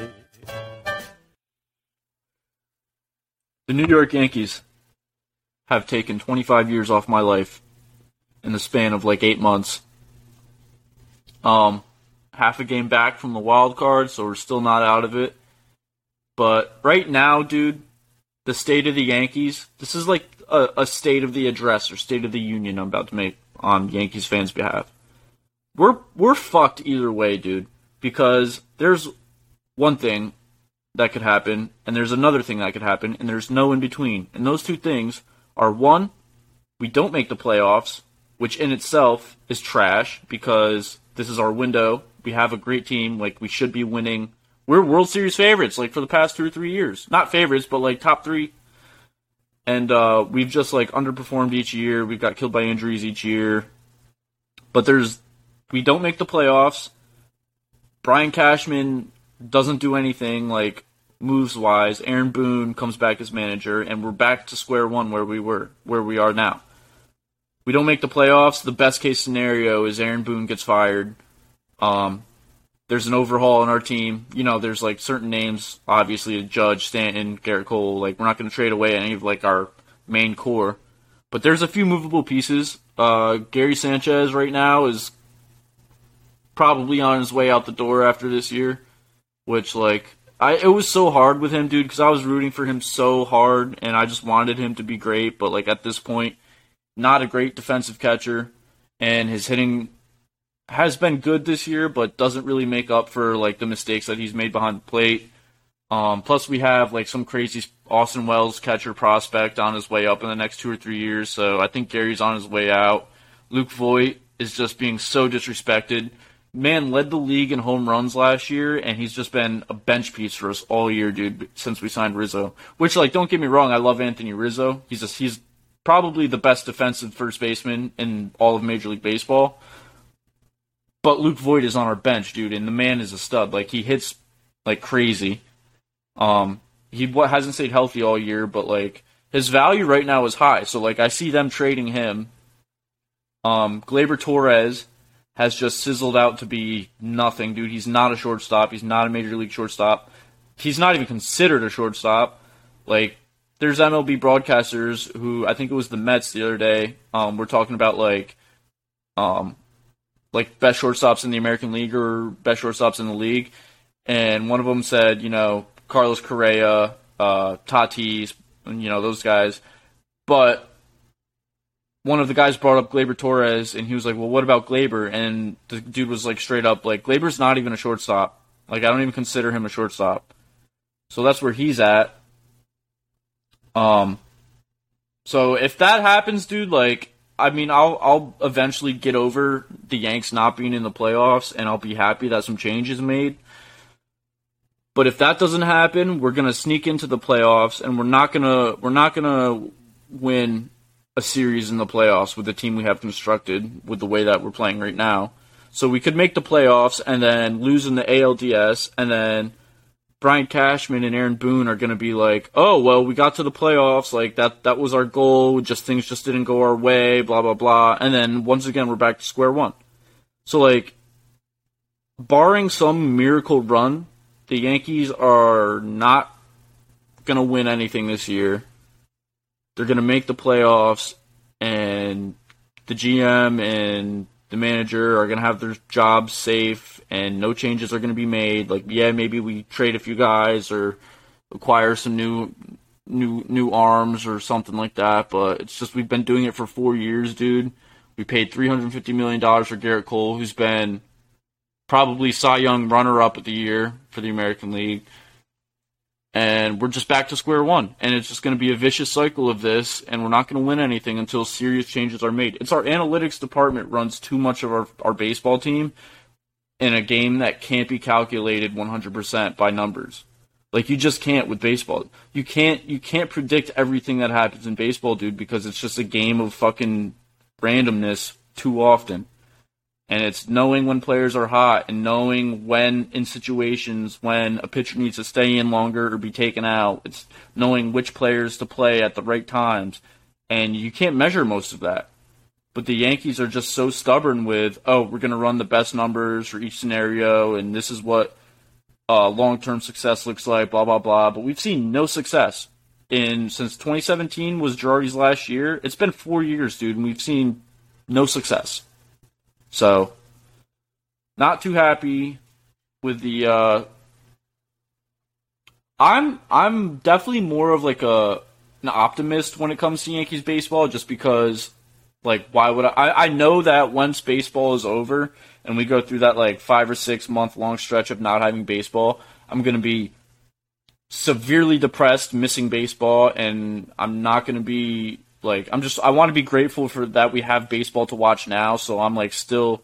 The New York Yankees have taken 25 years off my life in the span of like eight months. Um, half a game back from the wild card, so we're still not out of it. But right now, dude, the state of the Yankees, this is like a, a state of the address or state of the union I'm about to make on Yankees fans' behalf. We're we're fucked either way, dude. Because there's one thing that could happen, and there's another thing that could happen, and there's no in between. And those two things are one, we don't make the playoffs, which in itself is trash because this is our window. We have a great team, like we should be winning. We're World Series favorites, like for the past two or three years. Not favorites, but like top three. And uh, we've just like underperformed each year. We've got killed by injuries each year. But there's we don't make the playoffs. Brian Cashman doesn't do anything like moves wise. Aaron Boone comes back as manager, and we're back to square one where we were, where we are now. We don't make the playoffs. The best case scenario is Aaron Boone gets fired. Um, there's an overhaul in our team. You know, there's like certain names, obviously, Judge, Stanton, Gerrit Cole. Like, we're not going to trade away any of like our main core, but there's a few movable pieces. Uh, Gary Sanchez right now is probably on his way out the door after this year, which like I it was so hard with him, dude, because I was rooting for him so hard, and I just wanted him to be great. But like at this point, not a great defensive catcher, and his hitting has been good this year, but doesn't really make up for like the mistakes that he's made behind the plate. Um, plus, we have like some crazy Austin Wells catcher prospect on his way up in the next two or three years. So I think Gary's on his way out. Luke Voit is just being so disrespected man led the league in home runs last year, and he's just been a bench piece for us all year, dude. Since we signed Rizzo, which like don't get me wrong, I love Anthony Rizzo. He's just he's probably the best defensive first baseman in all of Major League Baseball. But Luke Voit is on our bench, dude, and the man is a stud. Like he hits like crazy. Um, he hasn't stayed healthy all year, but like his value right now is high. So like I see them trading him. Um, Gleyber Torres has just sizzled out to be nothing, dude. He's not a shortstop. He's not a major league shortstop. He's not even considered a shortstop. Like, there's MLB broadcasters who I think it was the Mets the other day. Um, we're talking about like, um, like best shortstops in the American League or best shortstops in the league, and one of them said, you know, Carlos Correa, uh, Tatis, you know those guys, but one of the guys brought up Gleyber Torres, and he was like, "Well, what about Gleyber?" And the dude was like, straight up, like, "Gleyber's not even a shortstop. Like, I don't even consider him a shortstop." So that's where he's at. Um, so if that happens, dude, like, I mean, I'll I'll eventually get over the Yanks not being in the playoffs, and I'll be happy that some changes made. But if that doesn't happen, we're gonna sneak into the playoffs, and we're not gonna we're not gonna win a series in the playoffs with the team we have constructed with the way that we're playing right now. So we could make the playoffs and then lose in the ALDS, and then Brian Cashman and Aaron Boone are going to be like, "Oh, well, we got to the playoffs. Like that that was our goal. Just things just didn't go our way. Blah blah blah." And then once again, we're back to square one. So like, barring some miracle run, the Yankees are not going to win anything this year they're going to make the playoffs, and the GM and the manager are going to have their jobs safe, and no changes are going to be made. Like, yeah, maybe we trade a few guys or acquire some new new new arms or something like that. But it's just we've been doing it for four years, dude. We paid three hundred fifty million dollars for Gerrit Cole, who's been probably Cy Young runner up of the year for the American League. And we're just back to square one. And it's just going to be a vicious cycle of this, and we're not going to win anything until serious changes are made. It's our analytics department runs too much of our, our baseball team in a game that can't be calculated 100% by numbers. Like you just can't with baseball. You can't you can't predict everything that happens in baseball, dude, because it's just a game of fucking randomness too often. And it's knowing when players are hot and knowing when in situations when a pitcher needs to stay in longer or be taken out. It's knowing which players to play at the right times. And you can't measure most of that. But the Yankees are just so stubborn with, oh, we're going to run the best numbers for each scenario, and this is what uh, long-term success looks like, blah blah blah. But we've seen no success in since 2017 was Girardi's last year. It's been four years, dude, and we've seen no success. So, not too happy with the. Uh, I'm I'm definitely more of like a an optimist when it comes to Yankees baseball, just because like why would I? I, I know that once baseball is over and we go through that like five or six month long stretch of not having baseball, I'm gonna be severely depressed, missing baseball, and I'm not gonna be like I'm just I want to be grateful for that we have baseball to watch now. So I'm like still,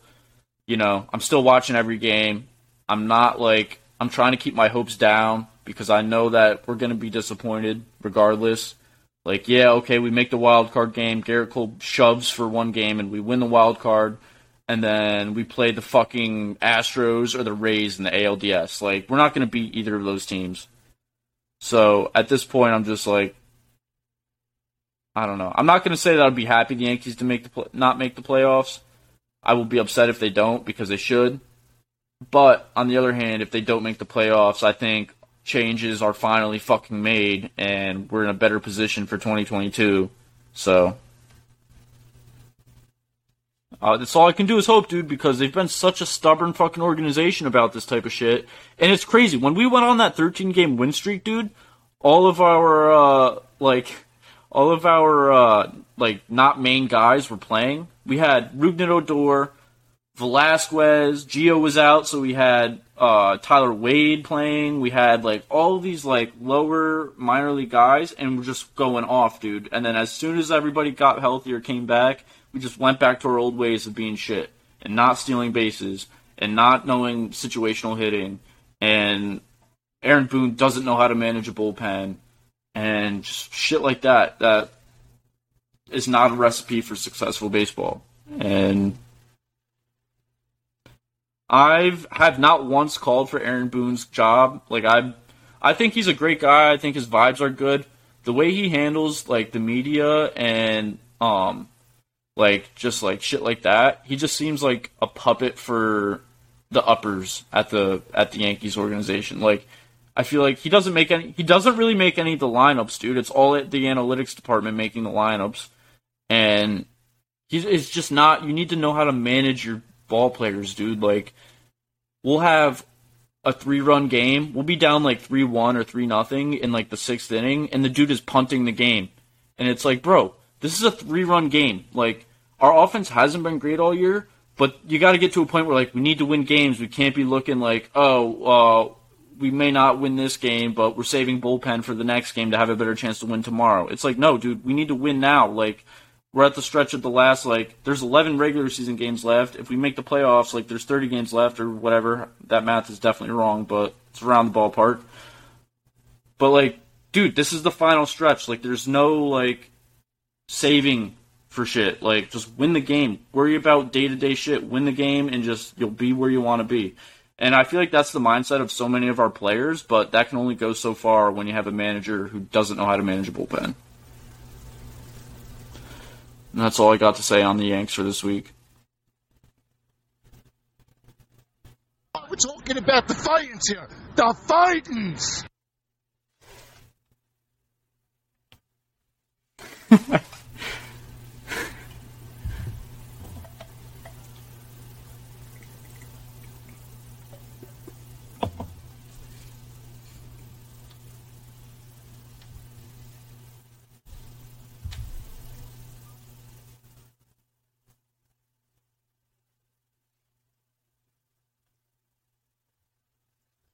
you know, I'm still watching every game. I'm not like I'm trying to keep my hopes down because I know that we're gonna be disappointed regardless. Like, yeah, okay, we make the wild card game. Gerrit Cole shoves for one game, and we win the wild card and then we play the fucking Astros or the Rays in the ALDS. Like, we're not going to beat either of those teams. So at this point, I'm just like, I don't know. I'm not going to say that I'd be happy the Yankees to make the pl- not make the playoffs. I will be upset if they don't because they should. But on the other hand, if they don't make the playoffs, I think changes are finally fucking made and we're in a better position for 2022. So uh, that's all I can do is hope, dude, because they've been such a stubborn fucking organization about this type of shit. And it's crazy. When we went on that 13 game win streak, dude, all of our, uh, like, all of our, uh, like, not main guys were playing. We had Rougned Odor, Velazquez, Gio was out, so we had, uh, Tyler Wade playing. We had, like, all these, like, lower minor league guys, and we're just going off, dude. And then as soon as everybody got healthy or came back, we just went back to our old ways of being shit and not stealing bases and not knowing situational hitting. And Aaron Boone doesn't know how to manage a bullpen and just shit like that. That is not a recipe for successful baseball. And I've have not once called for Aaron Boone's job. Like I, I think he's a great guy. I think his vibes are good. The way he handles like the media and um like just like shit like that. He just seems like a puppet for the uppers at the at the Yankees organization. Like I feel like he doesn't make any he doesn't really make any of the lineups, dude. It's all at the analytics department making the lineups. And he's it's just not you need to know how to manage your ball players, dude. Like we'll have a three run game. We'll be down like three one or three nothing in like the sixth inning, and the dude is punting the game. And it's like, bro, this is a three run game. Like our offense hasn't been great all year, but you got to get to a point where like we need to win games. We can't be looking like, oh, uh, we may not win this game, but we're saving bullpen for the next game to have a better chance to win tomorrow. It's like, no, dude, we need to win now. Like we're at the stretch of the last like there's 11 regular season games left. If we make the playoffs, like there's 30 games left or whatever. That math is definitely wrong, but it's around the ballpark. But like, dude, this is the final stretch. Like there's no like saving for shit. Like just win the game. Worry about day to day shit. Win the game and just you'll be where you want to be. And I feel like that's the mindset of so many of our players, but that can only go so far when you have a manager who doesn't know how to manage a bullpen. And that's all I got to say on the Yanks for this week. We're talking about the Fightins here. The Fightins!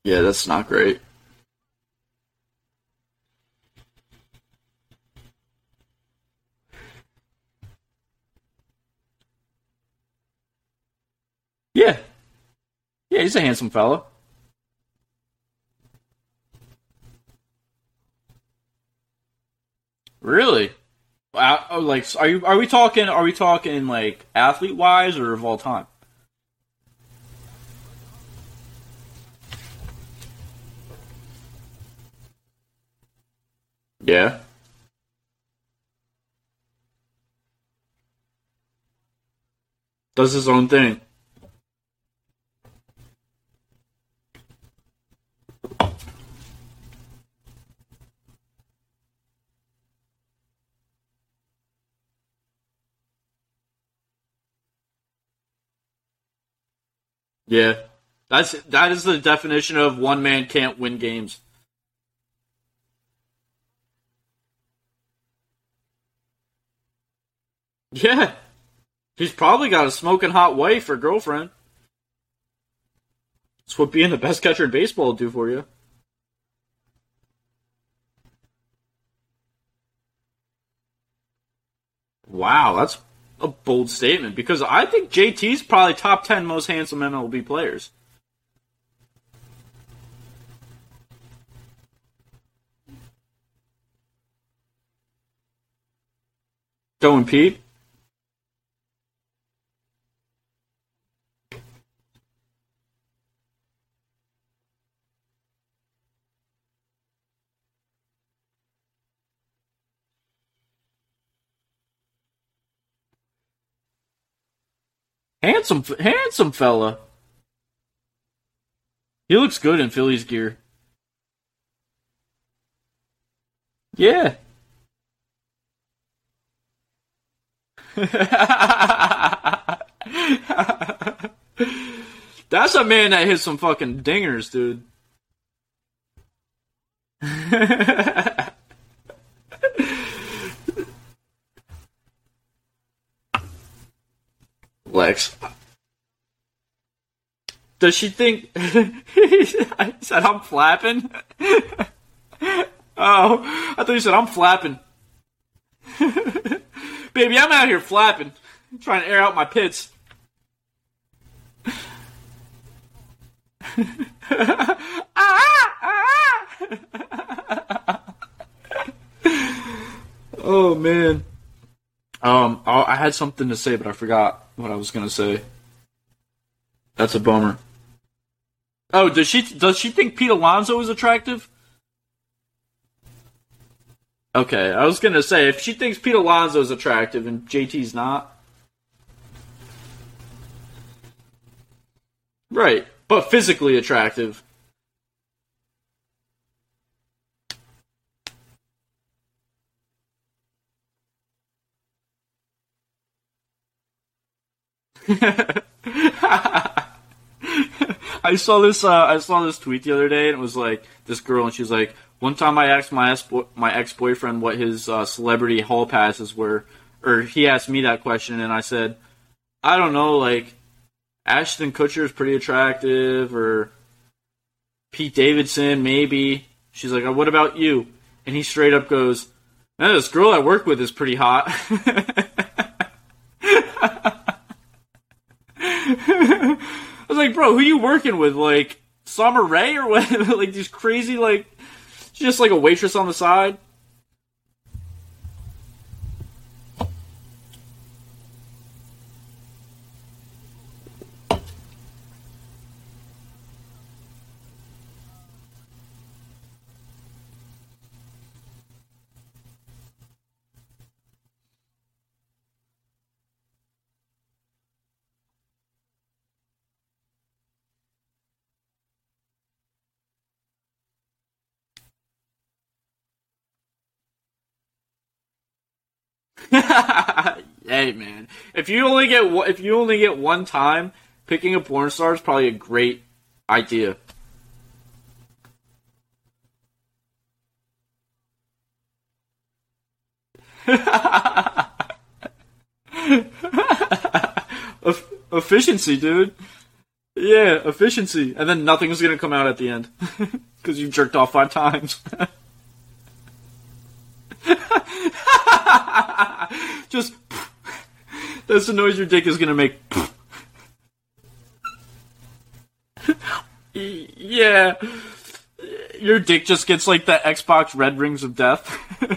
Yeah, that's not great. Yeah. Yeah, he's a handsome fellow. Really? Uh, oh, like, are you? Are we talking? Are we talking like athlete wise or of all time? Yeah. Does his own thing. Yeah. That's that is the definition of one man can't win games. Yeah. He's probably got a smoking hot wife or girlfriend. That's what being the best catcher in baseball will do for you. Wow, that's a bold statement because I think JT's probably top 10 most handsome MLB players. Going Pete? Handsome, handsome fella. He looks good in Phillies gear. Yeah. That's a man that hits some fucking dingers, dude. Lex. Does she think I said I'm flapping? oh, I thought you said I'm flapping. Baby, I'm out here flapping, trying to air out my pits. oh man. Um, I had something to say, but I forgot what I was gonna say. That's a bummer. Oh, does she does she think Pete Alonso is attractive? Okay, I was gonna say if she thinks Pete Alonso is attractive and JT's not, right? But physically attractive. I saw this. Uh, I saw this tweet the other day, and it was like this girl, and she's like, "One time I asked my ex my ex boyfriend what his uh, celebrity hall passes were, or he asked me that question, and I said, I don't know, like Ashton Kutcher is pretty attractive, or Pete Davidson, maybe." She's like, "What about you?" And he straight up goes, "Man, this girl I work with is pretty hot." I was like, bro, who you working with? Like Summer Rae or what? like these crazy like just like a waitress on the side. hey man, if you only get if you only get one time, picking a porn star is probably a great idea. Efficiency, dude. Yeah, efficiency, and then nothing's gonna come out at the end because you jerked off five times. Just that's the noise your dick is gonna make. yeah, your dick just gets like the Xbox Red Rings of Death.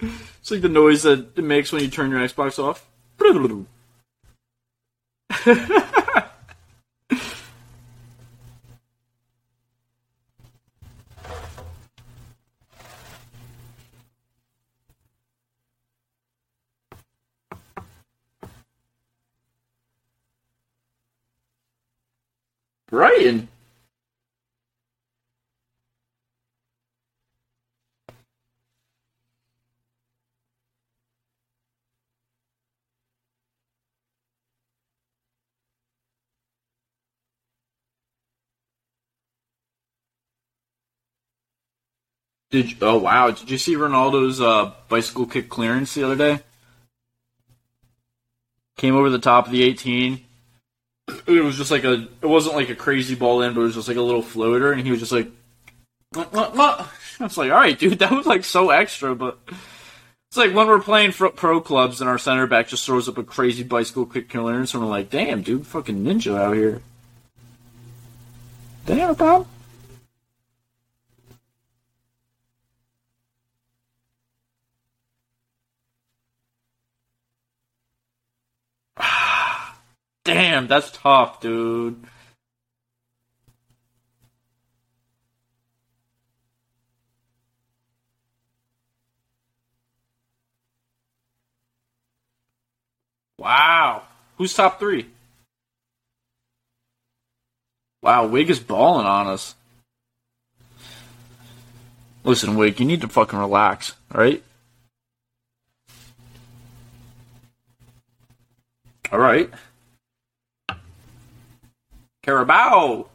it's like the noise that it makes when you turn your Xbox off. Brighton. Did you, oh wow! Did you see Ronaldo's uh, bicycle kick clearance the other day? Came over the top of the 18. It was just like a. It wasn't like a crazy ball in, but it was just like a little floater, and he was just like. I was like, all right, dude, that was like so extra, but it's like when we're playing pro clubs and our center back just throws up a crazy bicycle kick clearance, and we're like, damn, dude, fucking ninja out here. Damn, Bob. Damn, that's tough, dude. Wow. Who's top three? Wow, Wig is balling on us. Listen, Wig, you need to fucking relax, alright? Alright. Carabao!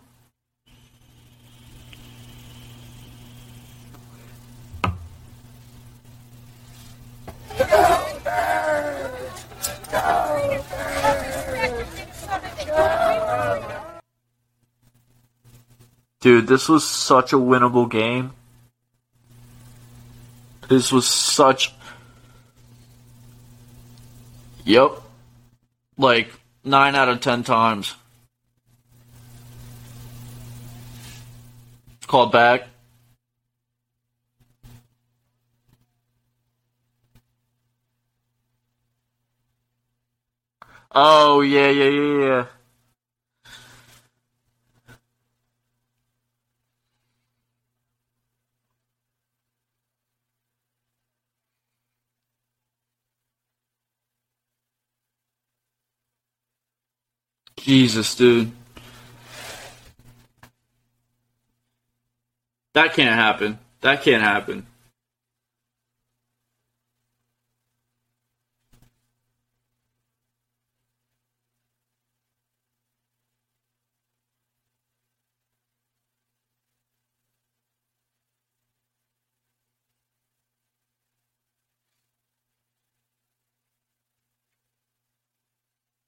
Dude, this was such a winnable game. This was such. Yep. Like, 9 out of 10 times. Called back. Oh, yeah, yeah, yeah, yeah. Jesus, dude. That can't happen. That can't happen.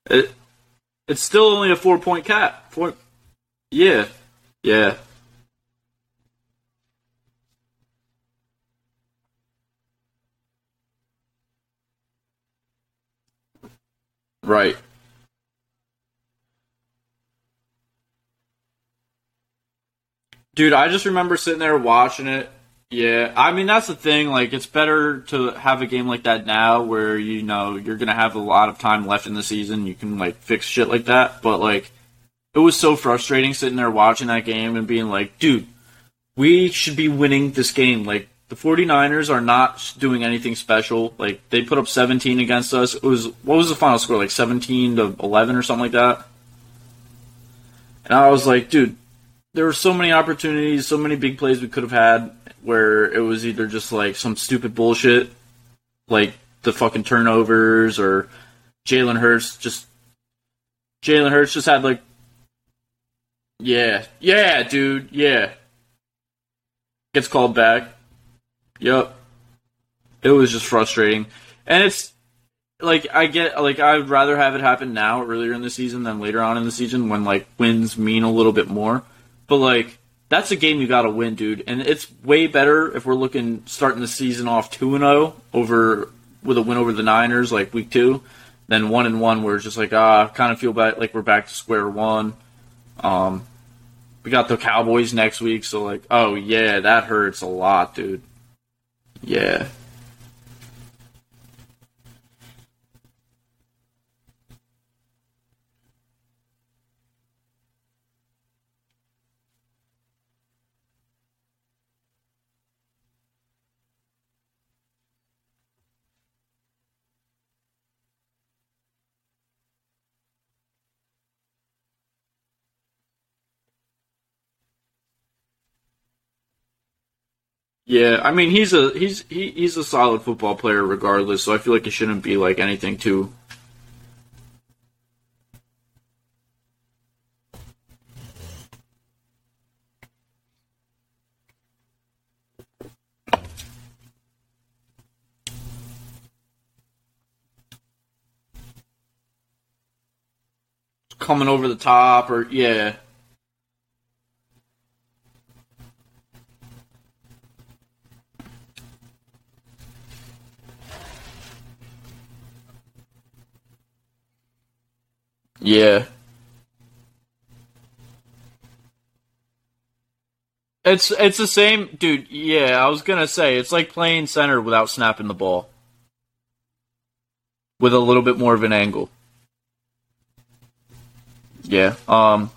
It, it's still only a four point cap. Four. Yeah. Yeah. Right. Dude, I just remember sitting there watching it. Yeah, I mean that's the thing. Like, it's better to have a game like that now, where you know you're gonna have a lot of time left in the season. You can like fix shit like that. But like, it was so frustrating sitting there watching that game and being like, dude, we should be winning this game. Like, the 49ers are not doing anything special. Like, they put up 17 against us. It was what was the final score? Like 17 to 11 or something like that. And I was like, dude, there were so many opportunities, so many big plays we could have had where it was either just like some stupid bullshit, like the fucking turnovers, or Jalen Hurts just Jalen Hurts just had like, yeah, yeah, dude, yeah, gets called back. Yep, it was just frustrating, and it's like I get like I'd rather have it happen now earlier in the season than later on in the season when like wins mean a little bit more. But like that's a game you got to win, dude. And it's way better if we're looking starting the season off 2 and 0 over with a win over the Niners like week 2 than 1 and 1 where it's just like ah, kind of feel bad like we're back to square one. Um we got the Cowboys next week, so like, oh yeah, that hurts a lot, dude. Yeah. Yeah, I mean he's a he's he, he's a solid football player regardless, so I feel like it shouldn't be like anything too coming over the top or yeah. Yeah. It's it's the same, dude. Yeah, I was gonna say it's like playing center without snapping the ball, with a little bit more of an angle. Yeah. Um.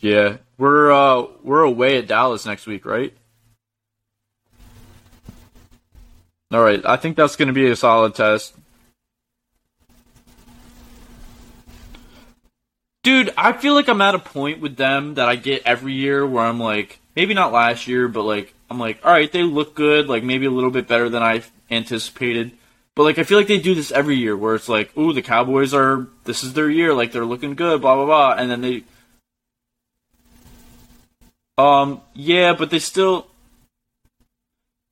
Yeah, we're uh we're away at Dallas next week, right? All right, I think that's going to be a solid test. Dude, I feel like I'm at a point with them that I get every year where I'm like, maybe not last year, but like I'm like, all right, they look good, like maybe a little bit better than I anticipated. But like I feel like they do this every year where it's like, ooh, the Cowboys are this is their year, like they're looking good, blah blah blah, and then they um, yeah, but they still.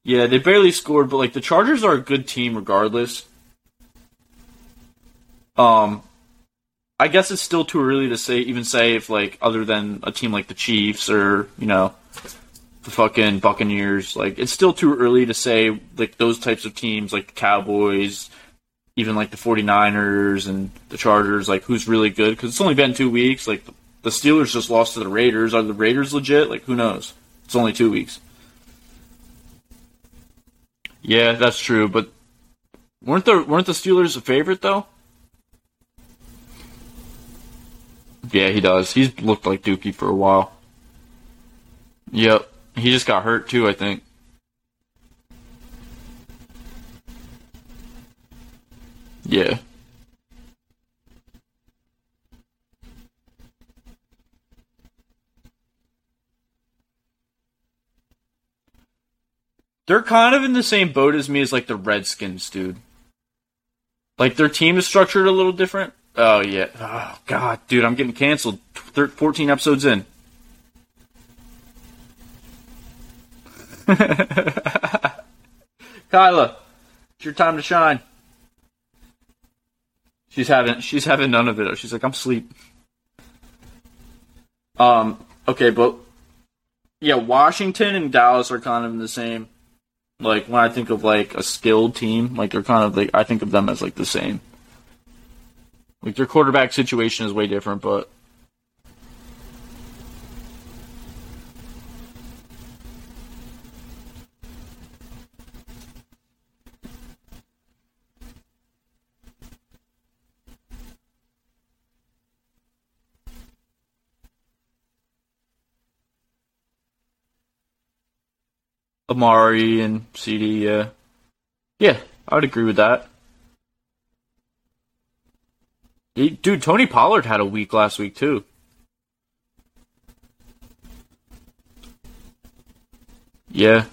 Yeah, they barely scored, but like the Chargers are a good team regardless. Um, I guess it's still too early to say, even say if like other than a team like the Chiefs or you know the fucking Buccaneers, like it's still too early to say like those types of teams like the Cowboys, even like the 49ers and the Chargers, like who's really good because it's only been two weeks. Like the Steelers just lost to the Raiders. Are the Raiders legit? Like, who knows? It's only two weeks. Yeah, that's true. But weren't the weren't the Steelers a favorite though? Yeah, he does. He's looked like Dookie for a while. Yep, he just got hurt too. I think. Yeah. They're kind of in the same boat as me as like the Redskins, dude. Like their team is structured a little different. Oh yeah. Oh god, dude, I'm getting canceled. 14 episodes in. Kyla, it's your time to shine. She's having she's having none of it. She's like, I'm sleep. Um. Okay, but yeah, Washington and Dallas are kind of in the same like when I think of like a skilled team, like they're kind of like I think of them as like the same. Like their quarterback situation is way different, but Amari and CeeDee. Yeah, uh, yeah, I would agree with that. Dude, Tony Pollard had a week last week too. Yeah.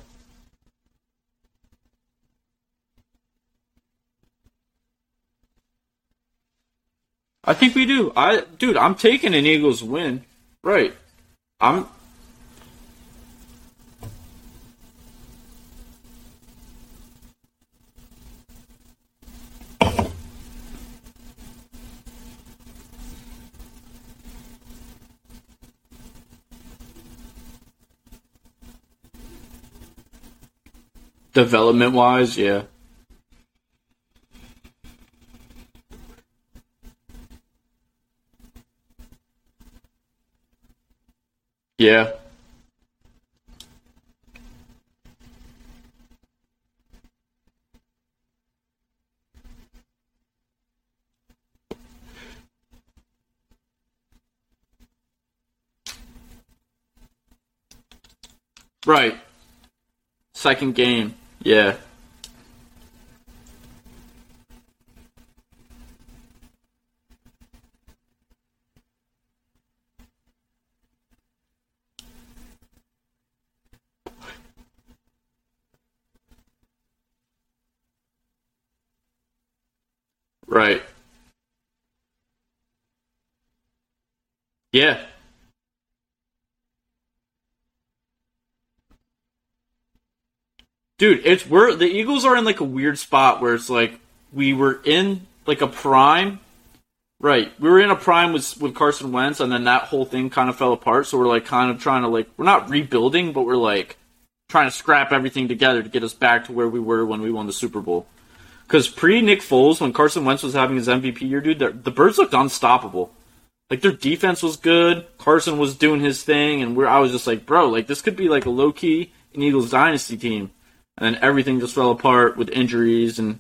I think we do. I dude, I'm taking an Eagles win. Right. I'm Development wise, yeah. Yeah. Right. Second game. Yeah. Right. Yeah. Dude, it's we're the Eagles are in like a weird spot where it's like we were in like a prime. Right. We were in a prime with with Carson Wentz and then that whole thing kind of fell apart, so we're like kind of trying to like we're not rebuilding, but we're like trying to scrap everything together to get us back to where we were when we won the Super Bowl. Because pre Nick Foles, when Carson Wentz was having his MVP year, dude, the Birds looked unstoppable. Like their defense was good. Carson was doing his thing, and we're I was just like, bro, like this could be like a low key an Eagles dynasty team and then everything just fell apart with injuries and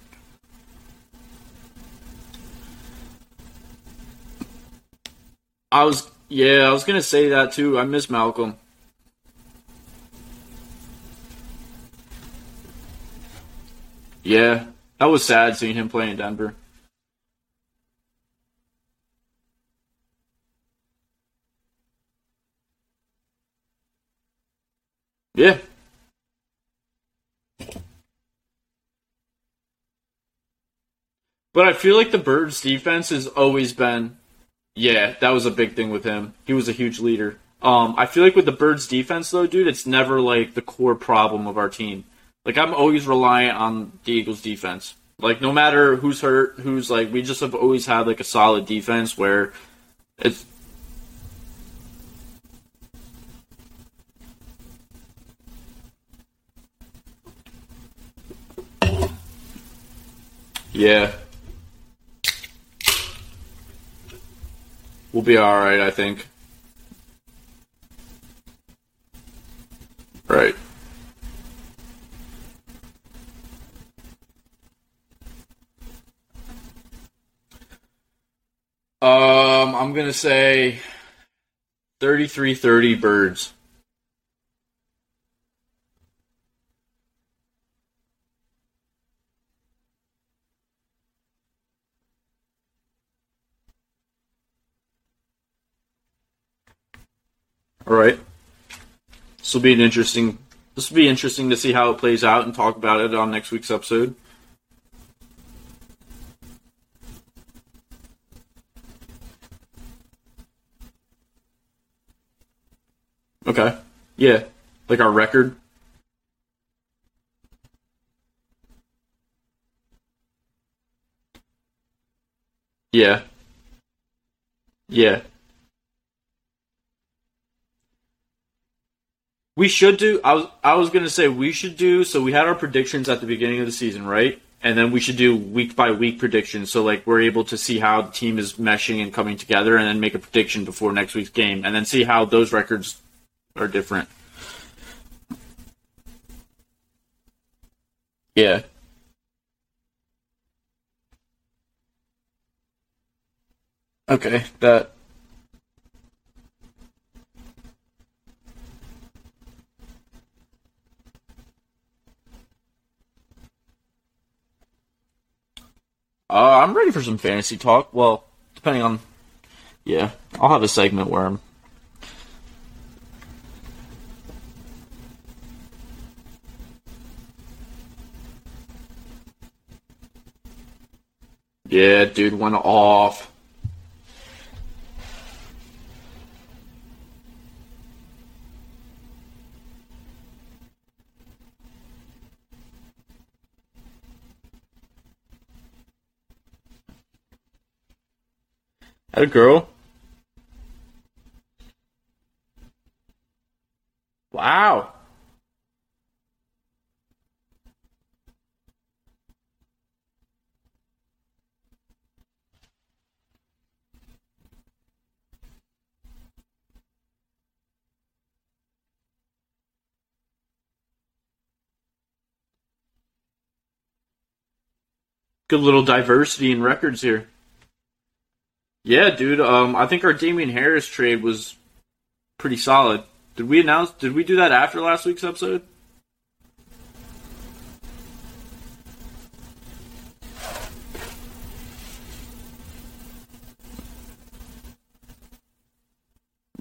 I was yeah, I was gonna say that too. I miss Malcolm. Yeah, that was sad seeing him play in Denver. Yeah, But I feel like the Birds' defense has always been, yeah, that was a big thing with him. He was a huge leader. Um, I feel like with the Birds' defense, though, dude, it's never like the core problem of our team. Like I'm always reliant on the Eagles' defense. Like no matter who's hurt, who's like, we just have always had like a solid defense where it's Yeah. We'll be alright, I think. Right. Um, I'm gonna say 33-30 birds. Right. This will be an interesting. This will be interesting to see how it plays out and talk about it on next week's episode. Okay. Yeah. Like our record. Yeah. Yeah. We should do. I was I was gonna say we should do. So we had our predictions at the beginning of the season, right? And then we should do week by week predictions. So like we're able to see how the team is meshing and coming together, and then make a prediction before next week's game, and then see how those records are different. Yeah. Okay. That Uh, I'm ready for some fantasy talk. Well, depending on, yeah, I'll have a segment where I'm. Yeah, dude went off. Had a girl. Wow. Good little diversity in records here. Yeah, dude. Um, I think our Damien Harris trade was pretty solid. Did we announce? Did we do that after last week's episode?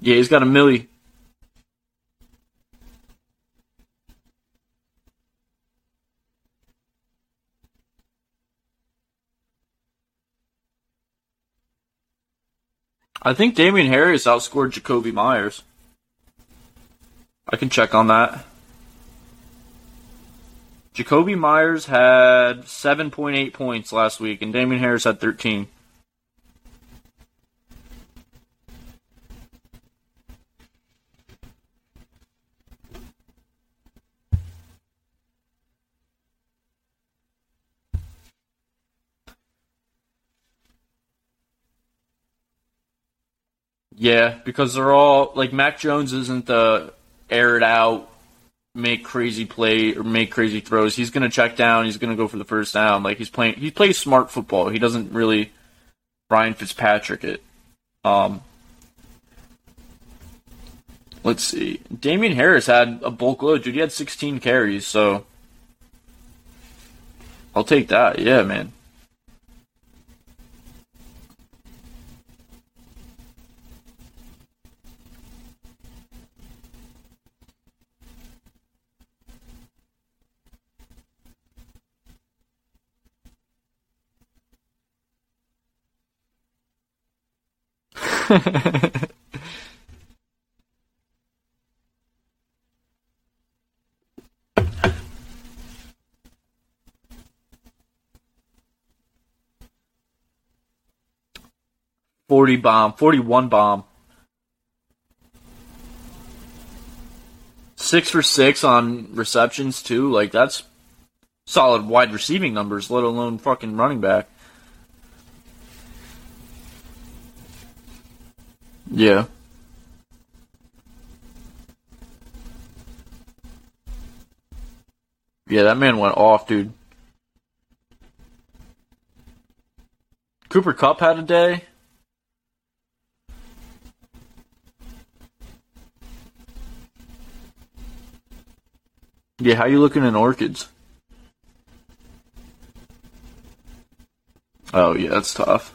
Yeah, he's got a millie. I think Damien Harris outscored Jakobi Meyers. I can check on that. Jakobi Meyers had 7.8 points last week, and Damien Harris had 13. Yeah, because they're all like Mac Jones isn't the air it out, make crazy play or make crazy throws. He's gonna check down. He's gonna go for the first down. Like he's playing. He plays smart football. He doesn't really Brian Fitzpatrick it. Um, let's see. Damien Harris had a bulk load, dude. He had 16 carries, so I'll take that. Yeah, man. Forty bomb, forty-one bomb, six for six on receptions too. Like that's solid wide receiving numbers, let alone fucking running back. Yeah. Yeah, that man went off, dude. Cooper Kupp had a day. Yeah, how you looking in orchids? Oh yeah, that's tough.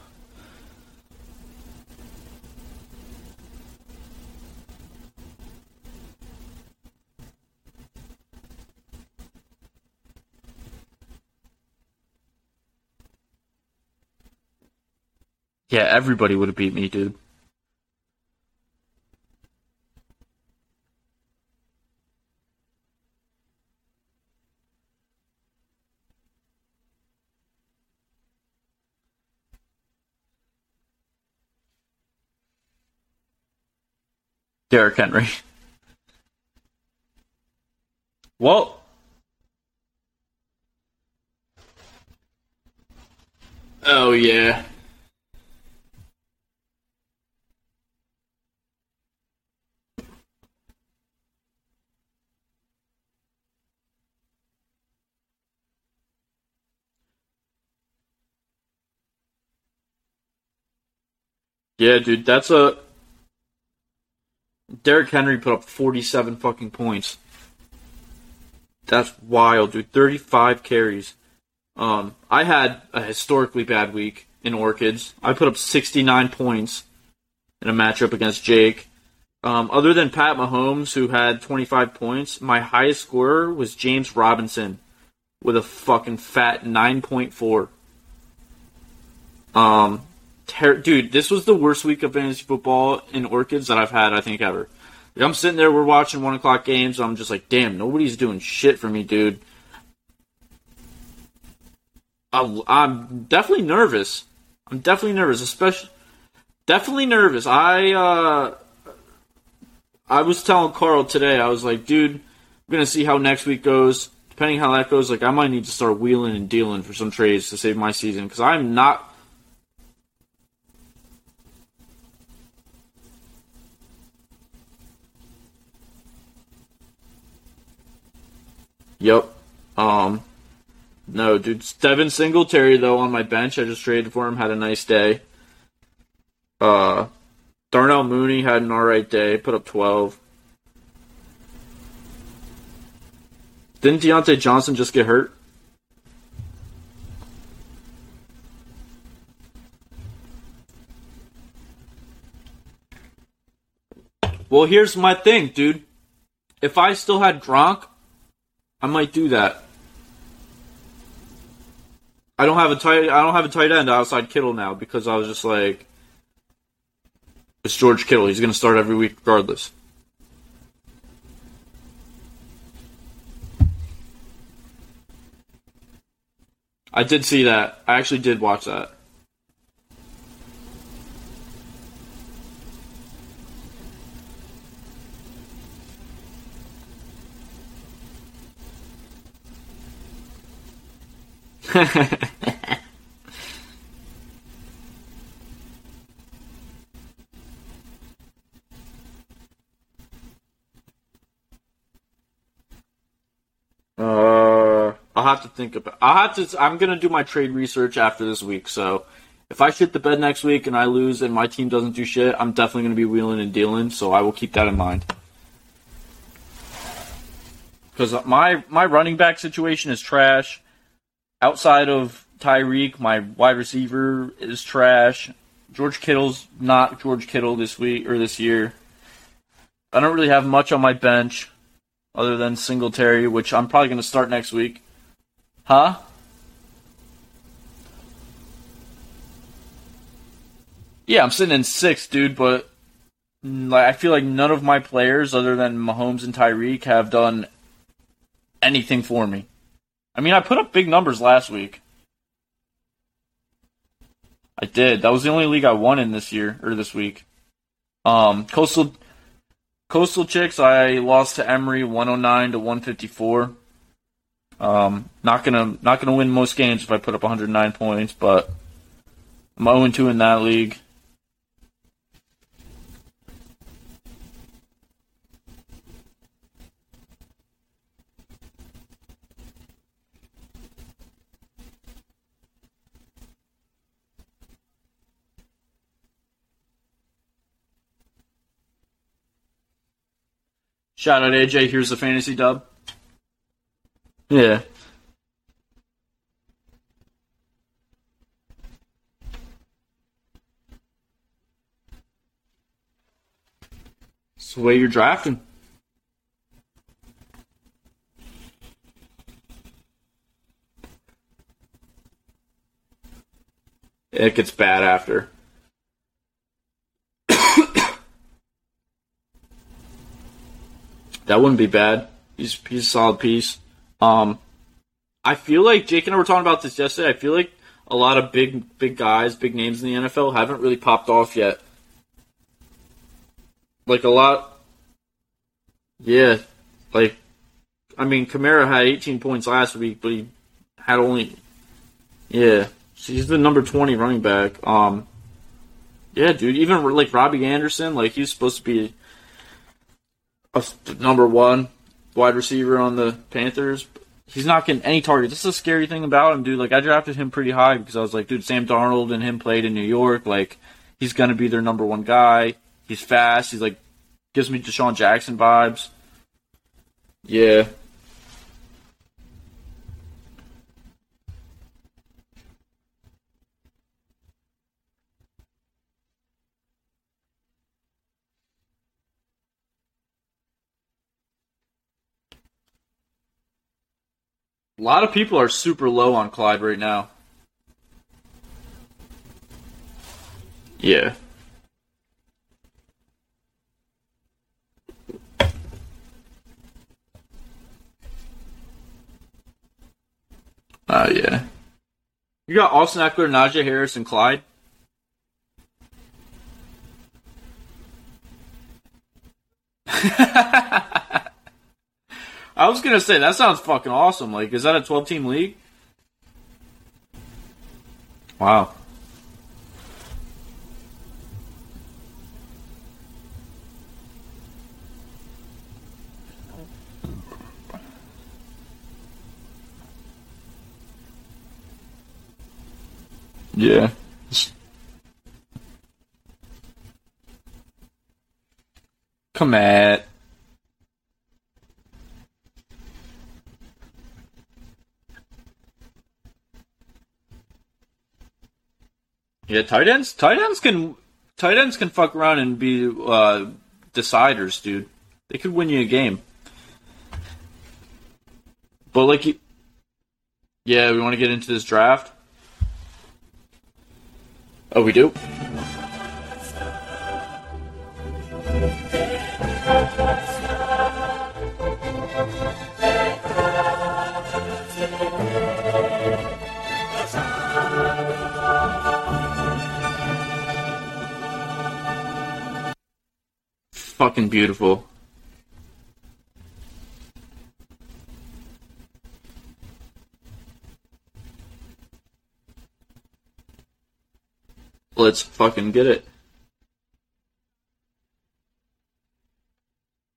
Yeah, everybody would have beat me, dude. Derrick Henry. Well, oh yeah. Yeah, dude, that's a Derrick Henry put up 47 fucking points. That's wild, dude. 35 carries. Um, I had a historically bad week in Orchids. I put up 69 points in a matchup against Jake. Um, other than Pat Mahomes, who had 25 points, my highest scorer was James Robinson with a fucking fat 9.4. Um, ter- dude, this was the worst week of fantasy football in Orchids that I've had, I think, ever. I'm sitting there, we're watching one o'clock games. I'm just like, damn, nobody's doing shit for me, dude. I, I'm definitely nervous. I'm definitely nervous, especially Definitely nervous. I uh, I was telling Carl today. I was like, dude, I'm gonna see how next week goes. Depending how that goes, like I might need to start wheeling and dealing for some trades to save my season because I'm not. Yep. Um. No, dude. Devin Singletary though on my bench. I just traded for him. Had a nice day. Uh, Darnell Mooney had an alright day. Put up twelve. Didn't Diontae Johnson just get hurt? Well, here's my thing, dude. If I still had Gronk, I might do that. I don't have a tight. I don't have a tight end outside Kittle now because I was just like, it's George Kittle. He's going to start every week regardless. I did see that. I actually did watch that. Uh, I'll have to think about. I'll have to. I'm gonna do my trade research after this week. So, if I shit the bed next week and I lose and my team doesn't do shit, I'm definitely gonna be wheeling and dealing. So I will keep that in mind. Because my my running back situation is trash. Outside of Tyreek, my wide receiver is trash. George Kittle's not George Kittle this week or this year. I don't really have much on my bench other than Singletary, which I'm probably going to start next week. Huh? Yeah, I'm sitting in sixth, dude, but mm, like, I feel like none of my players, other than Mahomes and Tyreek, have done anything for me. I mean, I put up big numbers last week. I did. That was the only league I won in this year or this week. Um, Coastal Coastal Chicks, I lost to Emory 109 to 154. Um, not gonna not gonna win most games if I put up 109 points, but I'm 0 2 in that league. Shout out AJ, here's the fantasy dub. Yeah. It's the way you're drafting. It gets bad after. That wouldn't be bad. He's he's a solid piece. Um, I feel like Jake and I were talking about this yesterday. I feel like a lot of big big guys, big names in the NFL haven't really popped off yet. Like a lot. Yeah, like I mean, Kamara had 18 points last week, but he had only yeah. He's the number 20 running back. Um, yeah, dude. Even like Robbie Anderson, like he's supposed to be number one wide receiver on the Panthers. He's not getting any targets. This is a scary thing about him, dude. Like I drafted him pretty high because I was like, dude, Sam Darnold and him played in New York. Like he's gonna be their number one guy. He's fast. He's like gives me DeSean Jackson vibes. Yeah. A lot of people are super low on Clyde right now. Yeah. Oh, uh, yeah. You got Austin Ekeler, Najee Harris, and Clyde? I was gonna say that sounds fucking awesome. Like, is that a twelve team league? Wow. Yeah. Come at. Yeah, tight ends. Tight ends can tight ends can fuck around and be uh, deciders, dude. They could win you a game. But like, yeah, we want to get into this draft. Oh, we do. Beautiful. Let's fucking get it.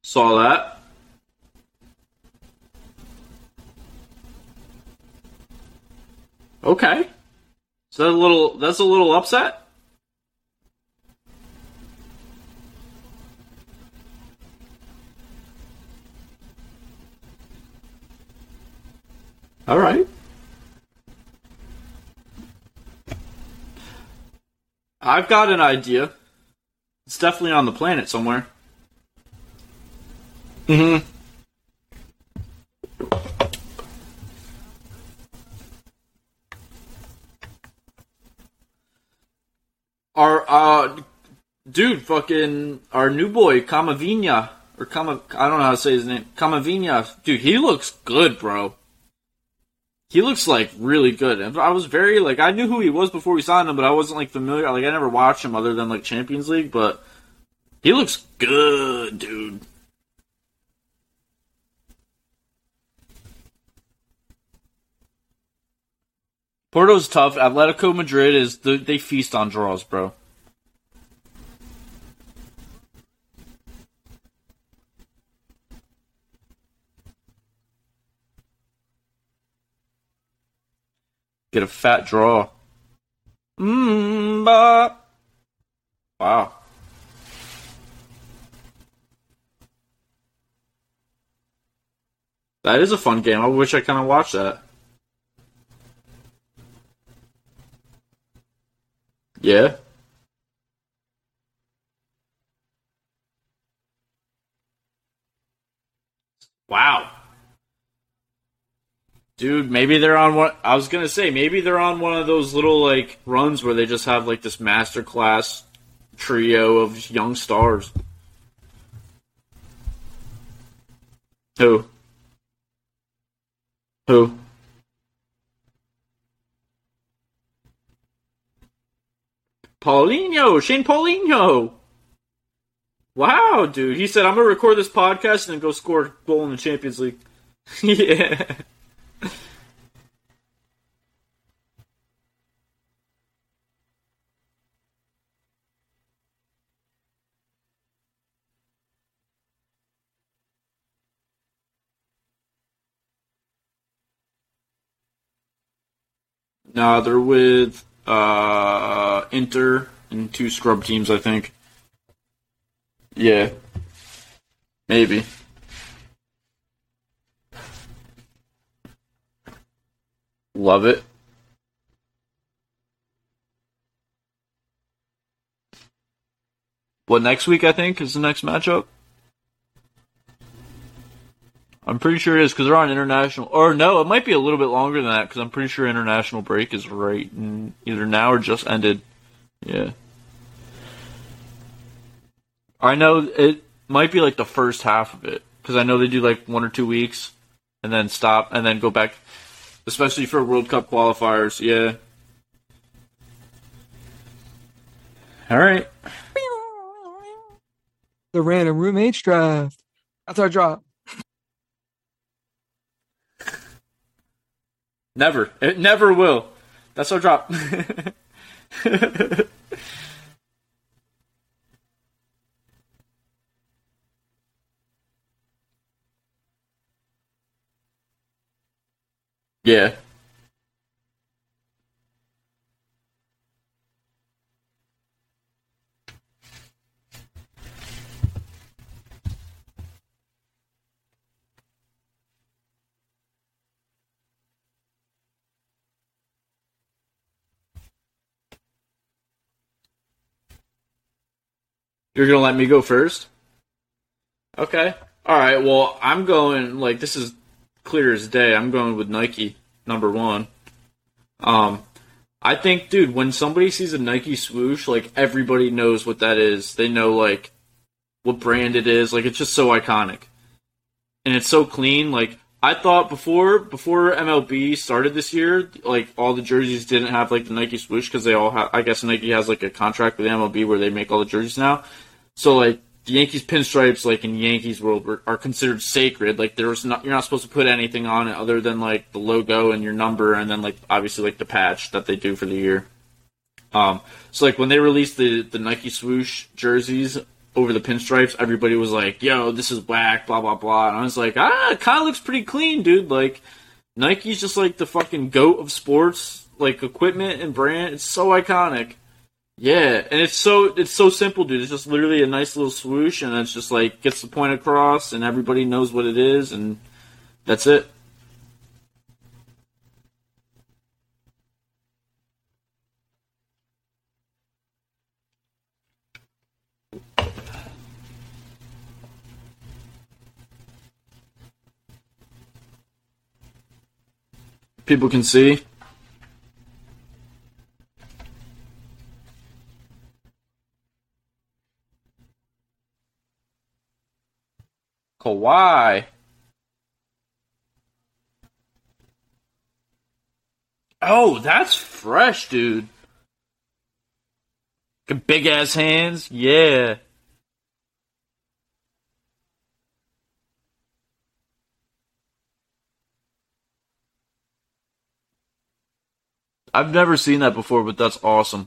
Saw that. Okay. So that a little that's a little upset? All right. I've got an idea. It's definitely on the planet somewhere. Mm-hmm. Our uh dude, fucking our new boy, Kamavinga. Or Kama I don't know how to say his name. Kamavinga. Dude, he looks good, bro. He looks like really good. And I was very like I knew who he was before we signed him, but I wasn't like familiar. Like I never watched him other than like Champions League, but he looks good, dude. Porto's tough. Atletico Madrid is the, they feast on draws, bro. Get a fat draw. Mmm. Wow. That is a fun game. I wish I kind of watched that. Yeah. Wow. Dude, maybe they're on one. I was gonna say maybe they're on one of those little like runs where they just have like this masterclass trio of young stars. Who? Who? Paulinho, Shane Paulinho. Wow, dude. He said, I'm going to record this podcast and then go score a goal in the Champions League. yeah. No, they're with uh, Inter and two scrub teams, I think. Yeah. Maybe. Love it. What next week? I think is the next matchup. I'm pretty sure it is because they're on international. Or no, it might be a little bit longer than that because I'm pretty sure international break is right in either now or just ended. Yeah. I know it might be like the first half of it because I know they do like one or two weeks and then stop and then go back, especially for World Cup qualifiers. Yeah. All right. The random roommates draft. That's our drop. Never. It never will. That's our drop. yeah. You're gonna let me go first? Okay. Alright, well, I'm going, like, this is clear as day. I'm going with Nike, number one. Um, I think, dude, when somebody sees a Nike swoosh, like, everybody knows what that is. They know, like, what brand it is. Like, it's just so iconic. And it's so clean. Like, I thought before, before MLB started this year, like, all the jerseys didn't have, like, the Nike swoosh because they all have, I guess Nike has, like, a contract with MLB where they make all the jerseys now. So like the Yankees pinstripes, like in Yankees world, were, are considered sacred. Like there's not, you're not supposed to put anything on it other than like the logo and your number, and then like obviously like the patch that they do for the year. Um, so like when they released the the Nike swoosh jerseys over the pinstripes, everybody was like, "Yo, this is whack," blah blah blah, and I was like, "Ah, it kind of looks pretty clean, dude." Like Nike's just like the fucking goat of sports, like equipment and brand. It's so iconic. Yeah, and it's so it's so simple, dude. It's just literally a nice little swoosh, and it's just like gets the point across, and everybody knows what it is, and that's it. People can see. Kawhi. Oh, that's fresh, dude. Big ass hands, yeah. I've never seen that before, but that's awesome.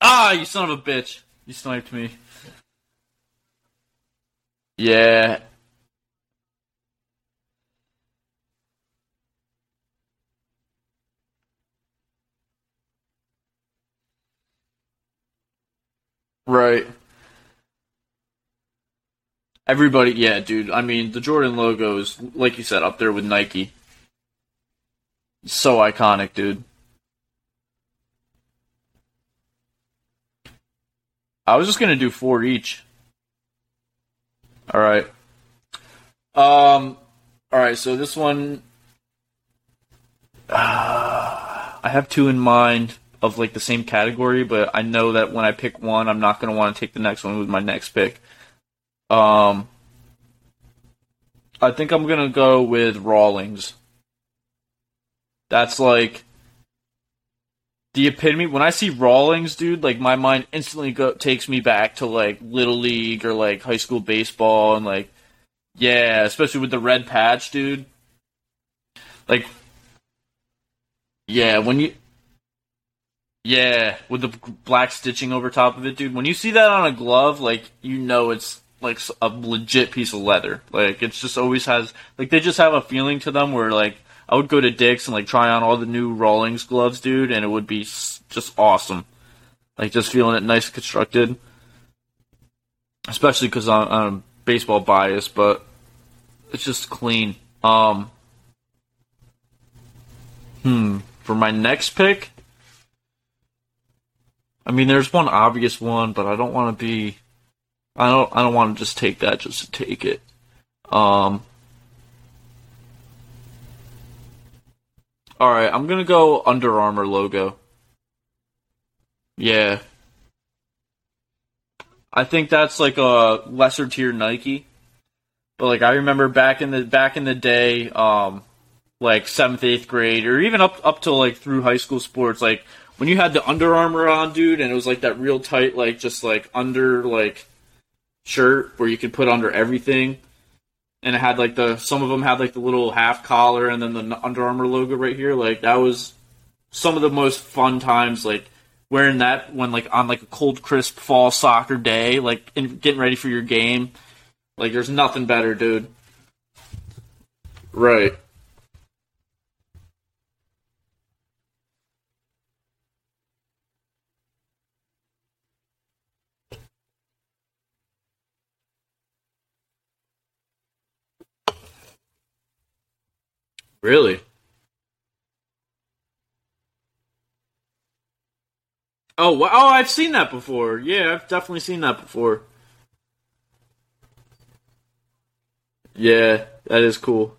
Ah, you son of a bitch. You sniped me. Yeah. Right. Everybody, yeah, dude. I mean, the Jordan logo is, like you said, up there with Nike. So iconic, dude. I was just gonna do four each. All right. Um. All right. So this one, uh, I have two in mind of like the same category, but I know that when I pick one, I'm not gonna want to take the next one with my next pick. Um. I think I'm gonna go with Rawlings. That's like the epitome. When I see Rawlings, dude, like my mind instantly go takes me back to like little league or like high school baseball and like yeah, especially with the red patch, dude. Like yeah, when you yeah, with the black stitching over top of it, dude. When you see that on a glove, like you know it's like a legit piece of leather. Like it's just always has like they just have a feeling to them where like I would go to Dick's and like try on all the new Rawlings gloves, dude, and it would be just awesome. Like just feeling it nice constructed, especially because I'm, I'm baseball biased, but it's just clean. Um, hmm. For my next pick, I mean, there's one obvious one, but I don't want to be. I don't. I don't want to just take that just to take it. Um. All right, I'm gonna go Under Armour logo. Yeah. I think that's like a lesser tier Nike. But like I remember back in the back in the day, um, like seventh, eighth grade, or even up up to like through high school sports, like when you had the Under Armour on, dude, and it was like that real tight, like just like under like shirt where you could put under everything, and it had like the some of them had like the little half collar and then the Under Armour logo right here. Like that was some of the most fun times, like wearing that when like on like a cold, crisp fall soccer day, like and getting ready for your game. Like there's nothing better, dude. Right. Really? Oh, oh, I've seen that before. Yeah, I've definitely seen that before. Yeah, that is cool.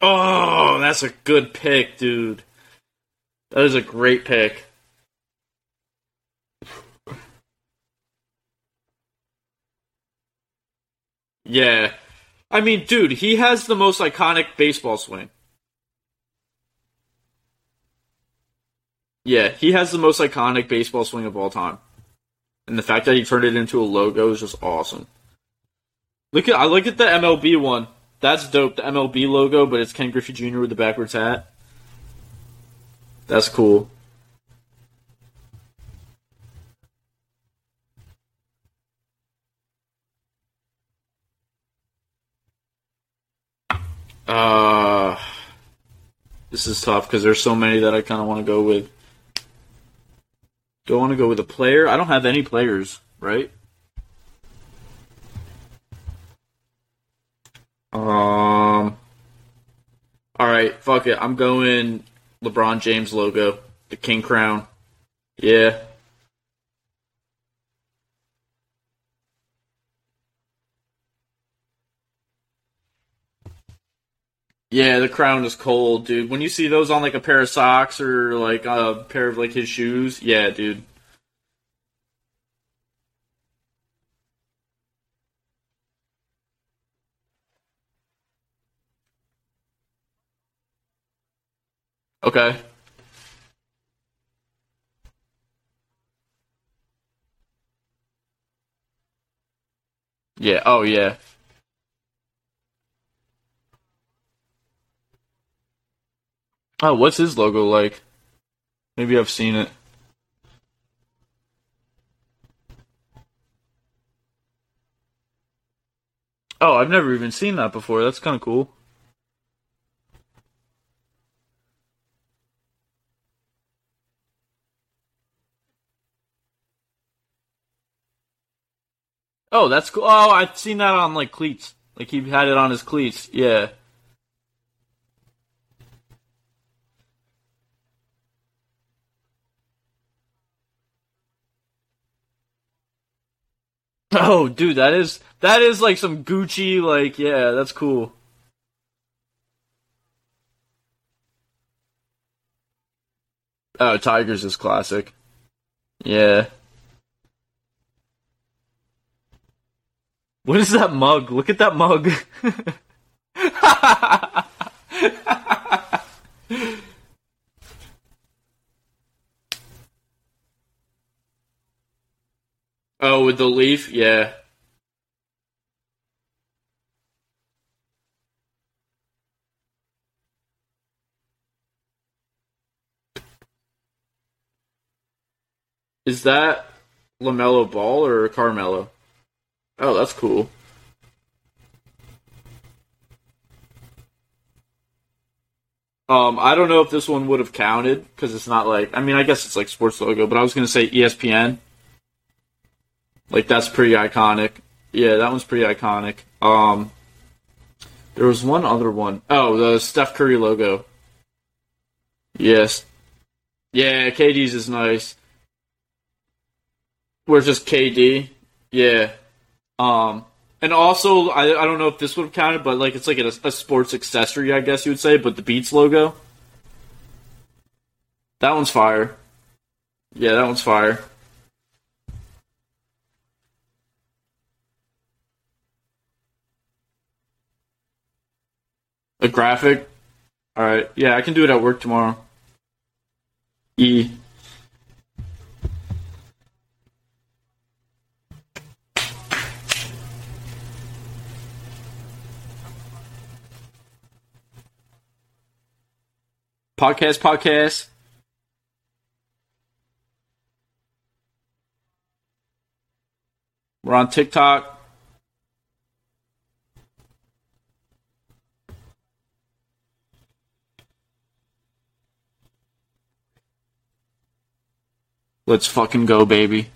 Oh, that's a good pick, dude. That is a great pick. Yeah. I mean, dude, he has the most iconic baseball swing. Yeah, he has the most iconic baseball swing of all time. And the fact that he turned it into a logo is just awesome. Look at I look at the MLB one. That's dope, the MLB logo, but it's Ken Griffey Jr. with the backwards hat. That's cool. Uh, this is tough because there's so many that I kind of want to go with. Do I want to go with a player? I don't have any players, right? Um. All right, fuck it. I'm going LeBron James logo, the king crown. Yeah. Yeah, the crown is cold, dude. When you see those on like a pair of socks or like a pair of like his shoes, yeah, dude. Okay. Yeah. Oh, yeah. Oh, what's his logo like? Maybe I've seen it. Oh, I've never even seen that before. That's kind of cool. Oh, that's cool. Oh, I've seen that on like cleats. Like he had it on his cleats. Yeah. Oh, dude, that is that is like some Gucci. Like, yeah, that's cool. Oh, Tigers is classic. Yeah. What is that mug? Look at that mug. oh, with the leaf? Yeah. Is that LaMelo Ball or Carmelo? Oh, that's cool. Um, I don't know if this one would have counted because it's not like I mean I guess it's like sports logo, but I was gonna say ESPN. Like that's pretty iconic. Yeah, that one's pretty iconic. Um, there was one other one. Oh, the Steph Curry logo. Yes. Yeah, KD's is nice. Where's just KD? Yeah. Um, and also, I, I don't know if this would have counted, but like it's like a, a sports accessory, I guess you would say, but the Beats logo. That one's fire. Yeah, that one's fire. A graphic? Alright. Yeah, I can do it at work tomorrow. E. Podcast, podcast. We're on TikTok. Let's fucking go, baby.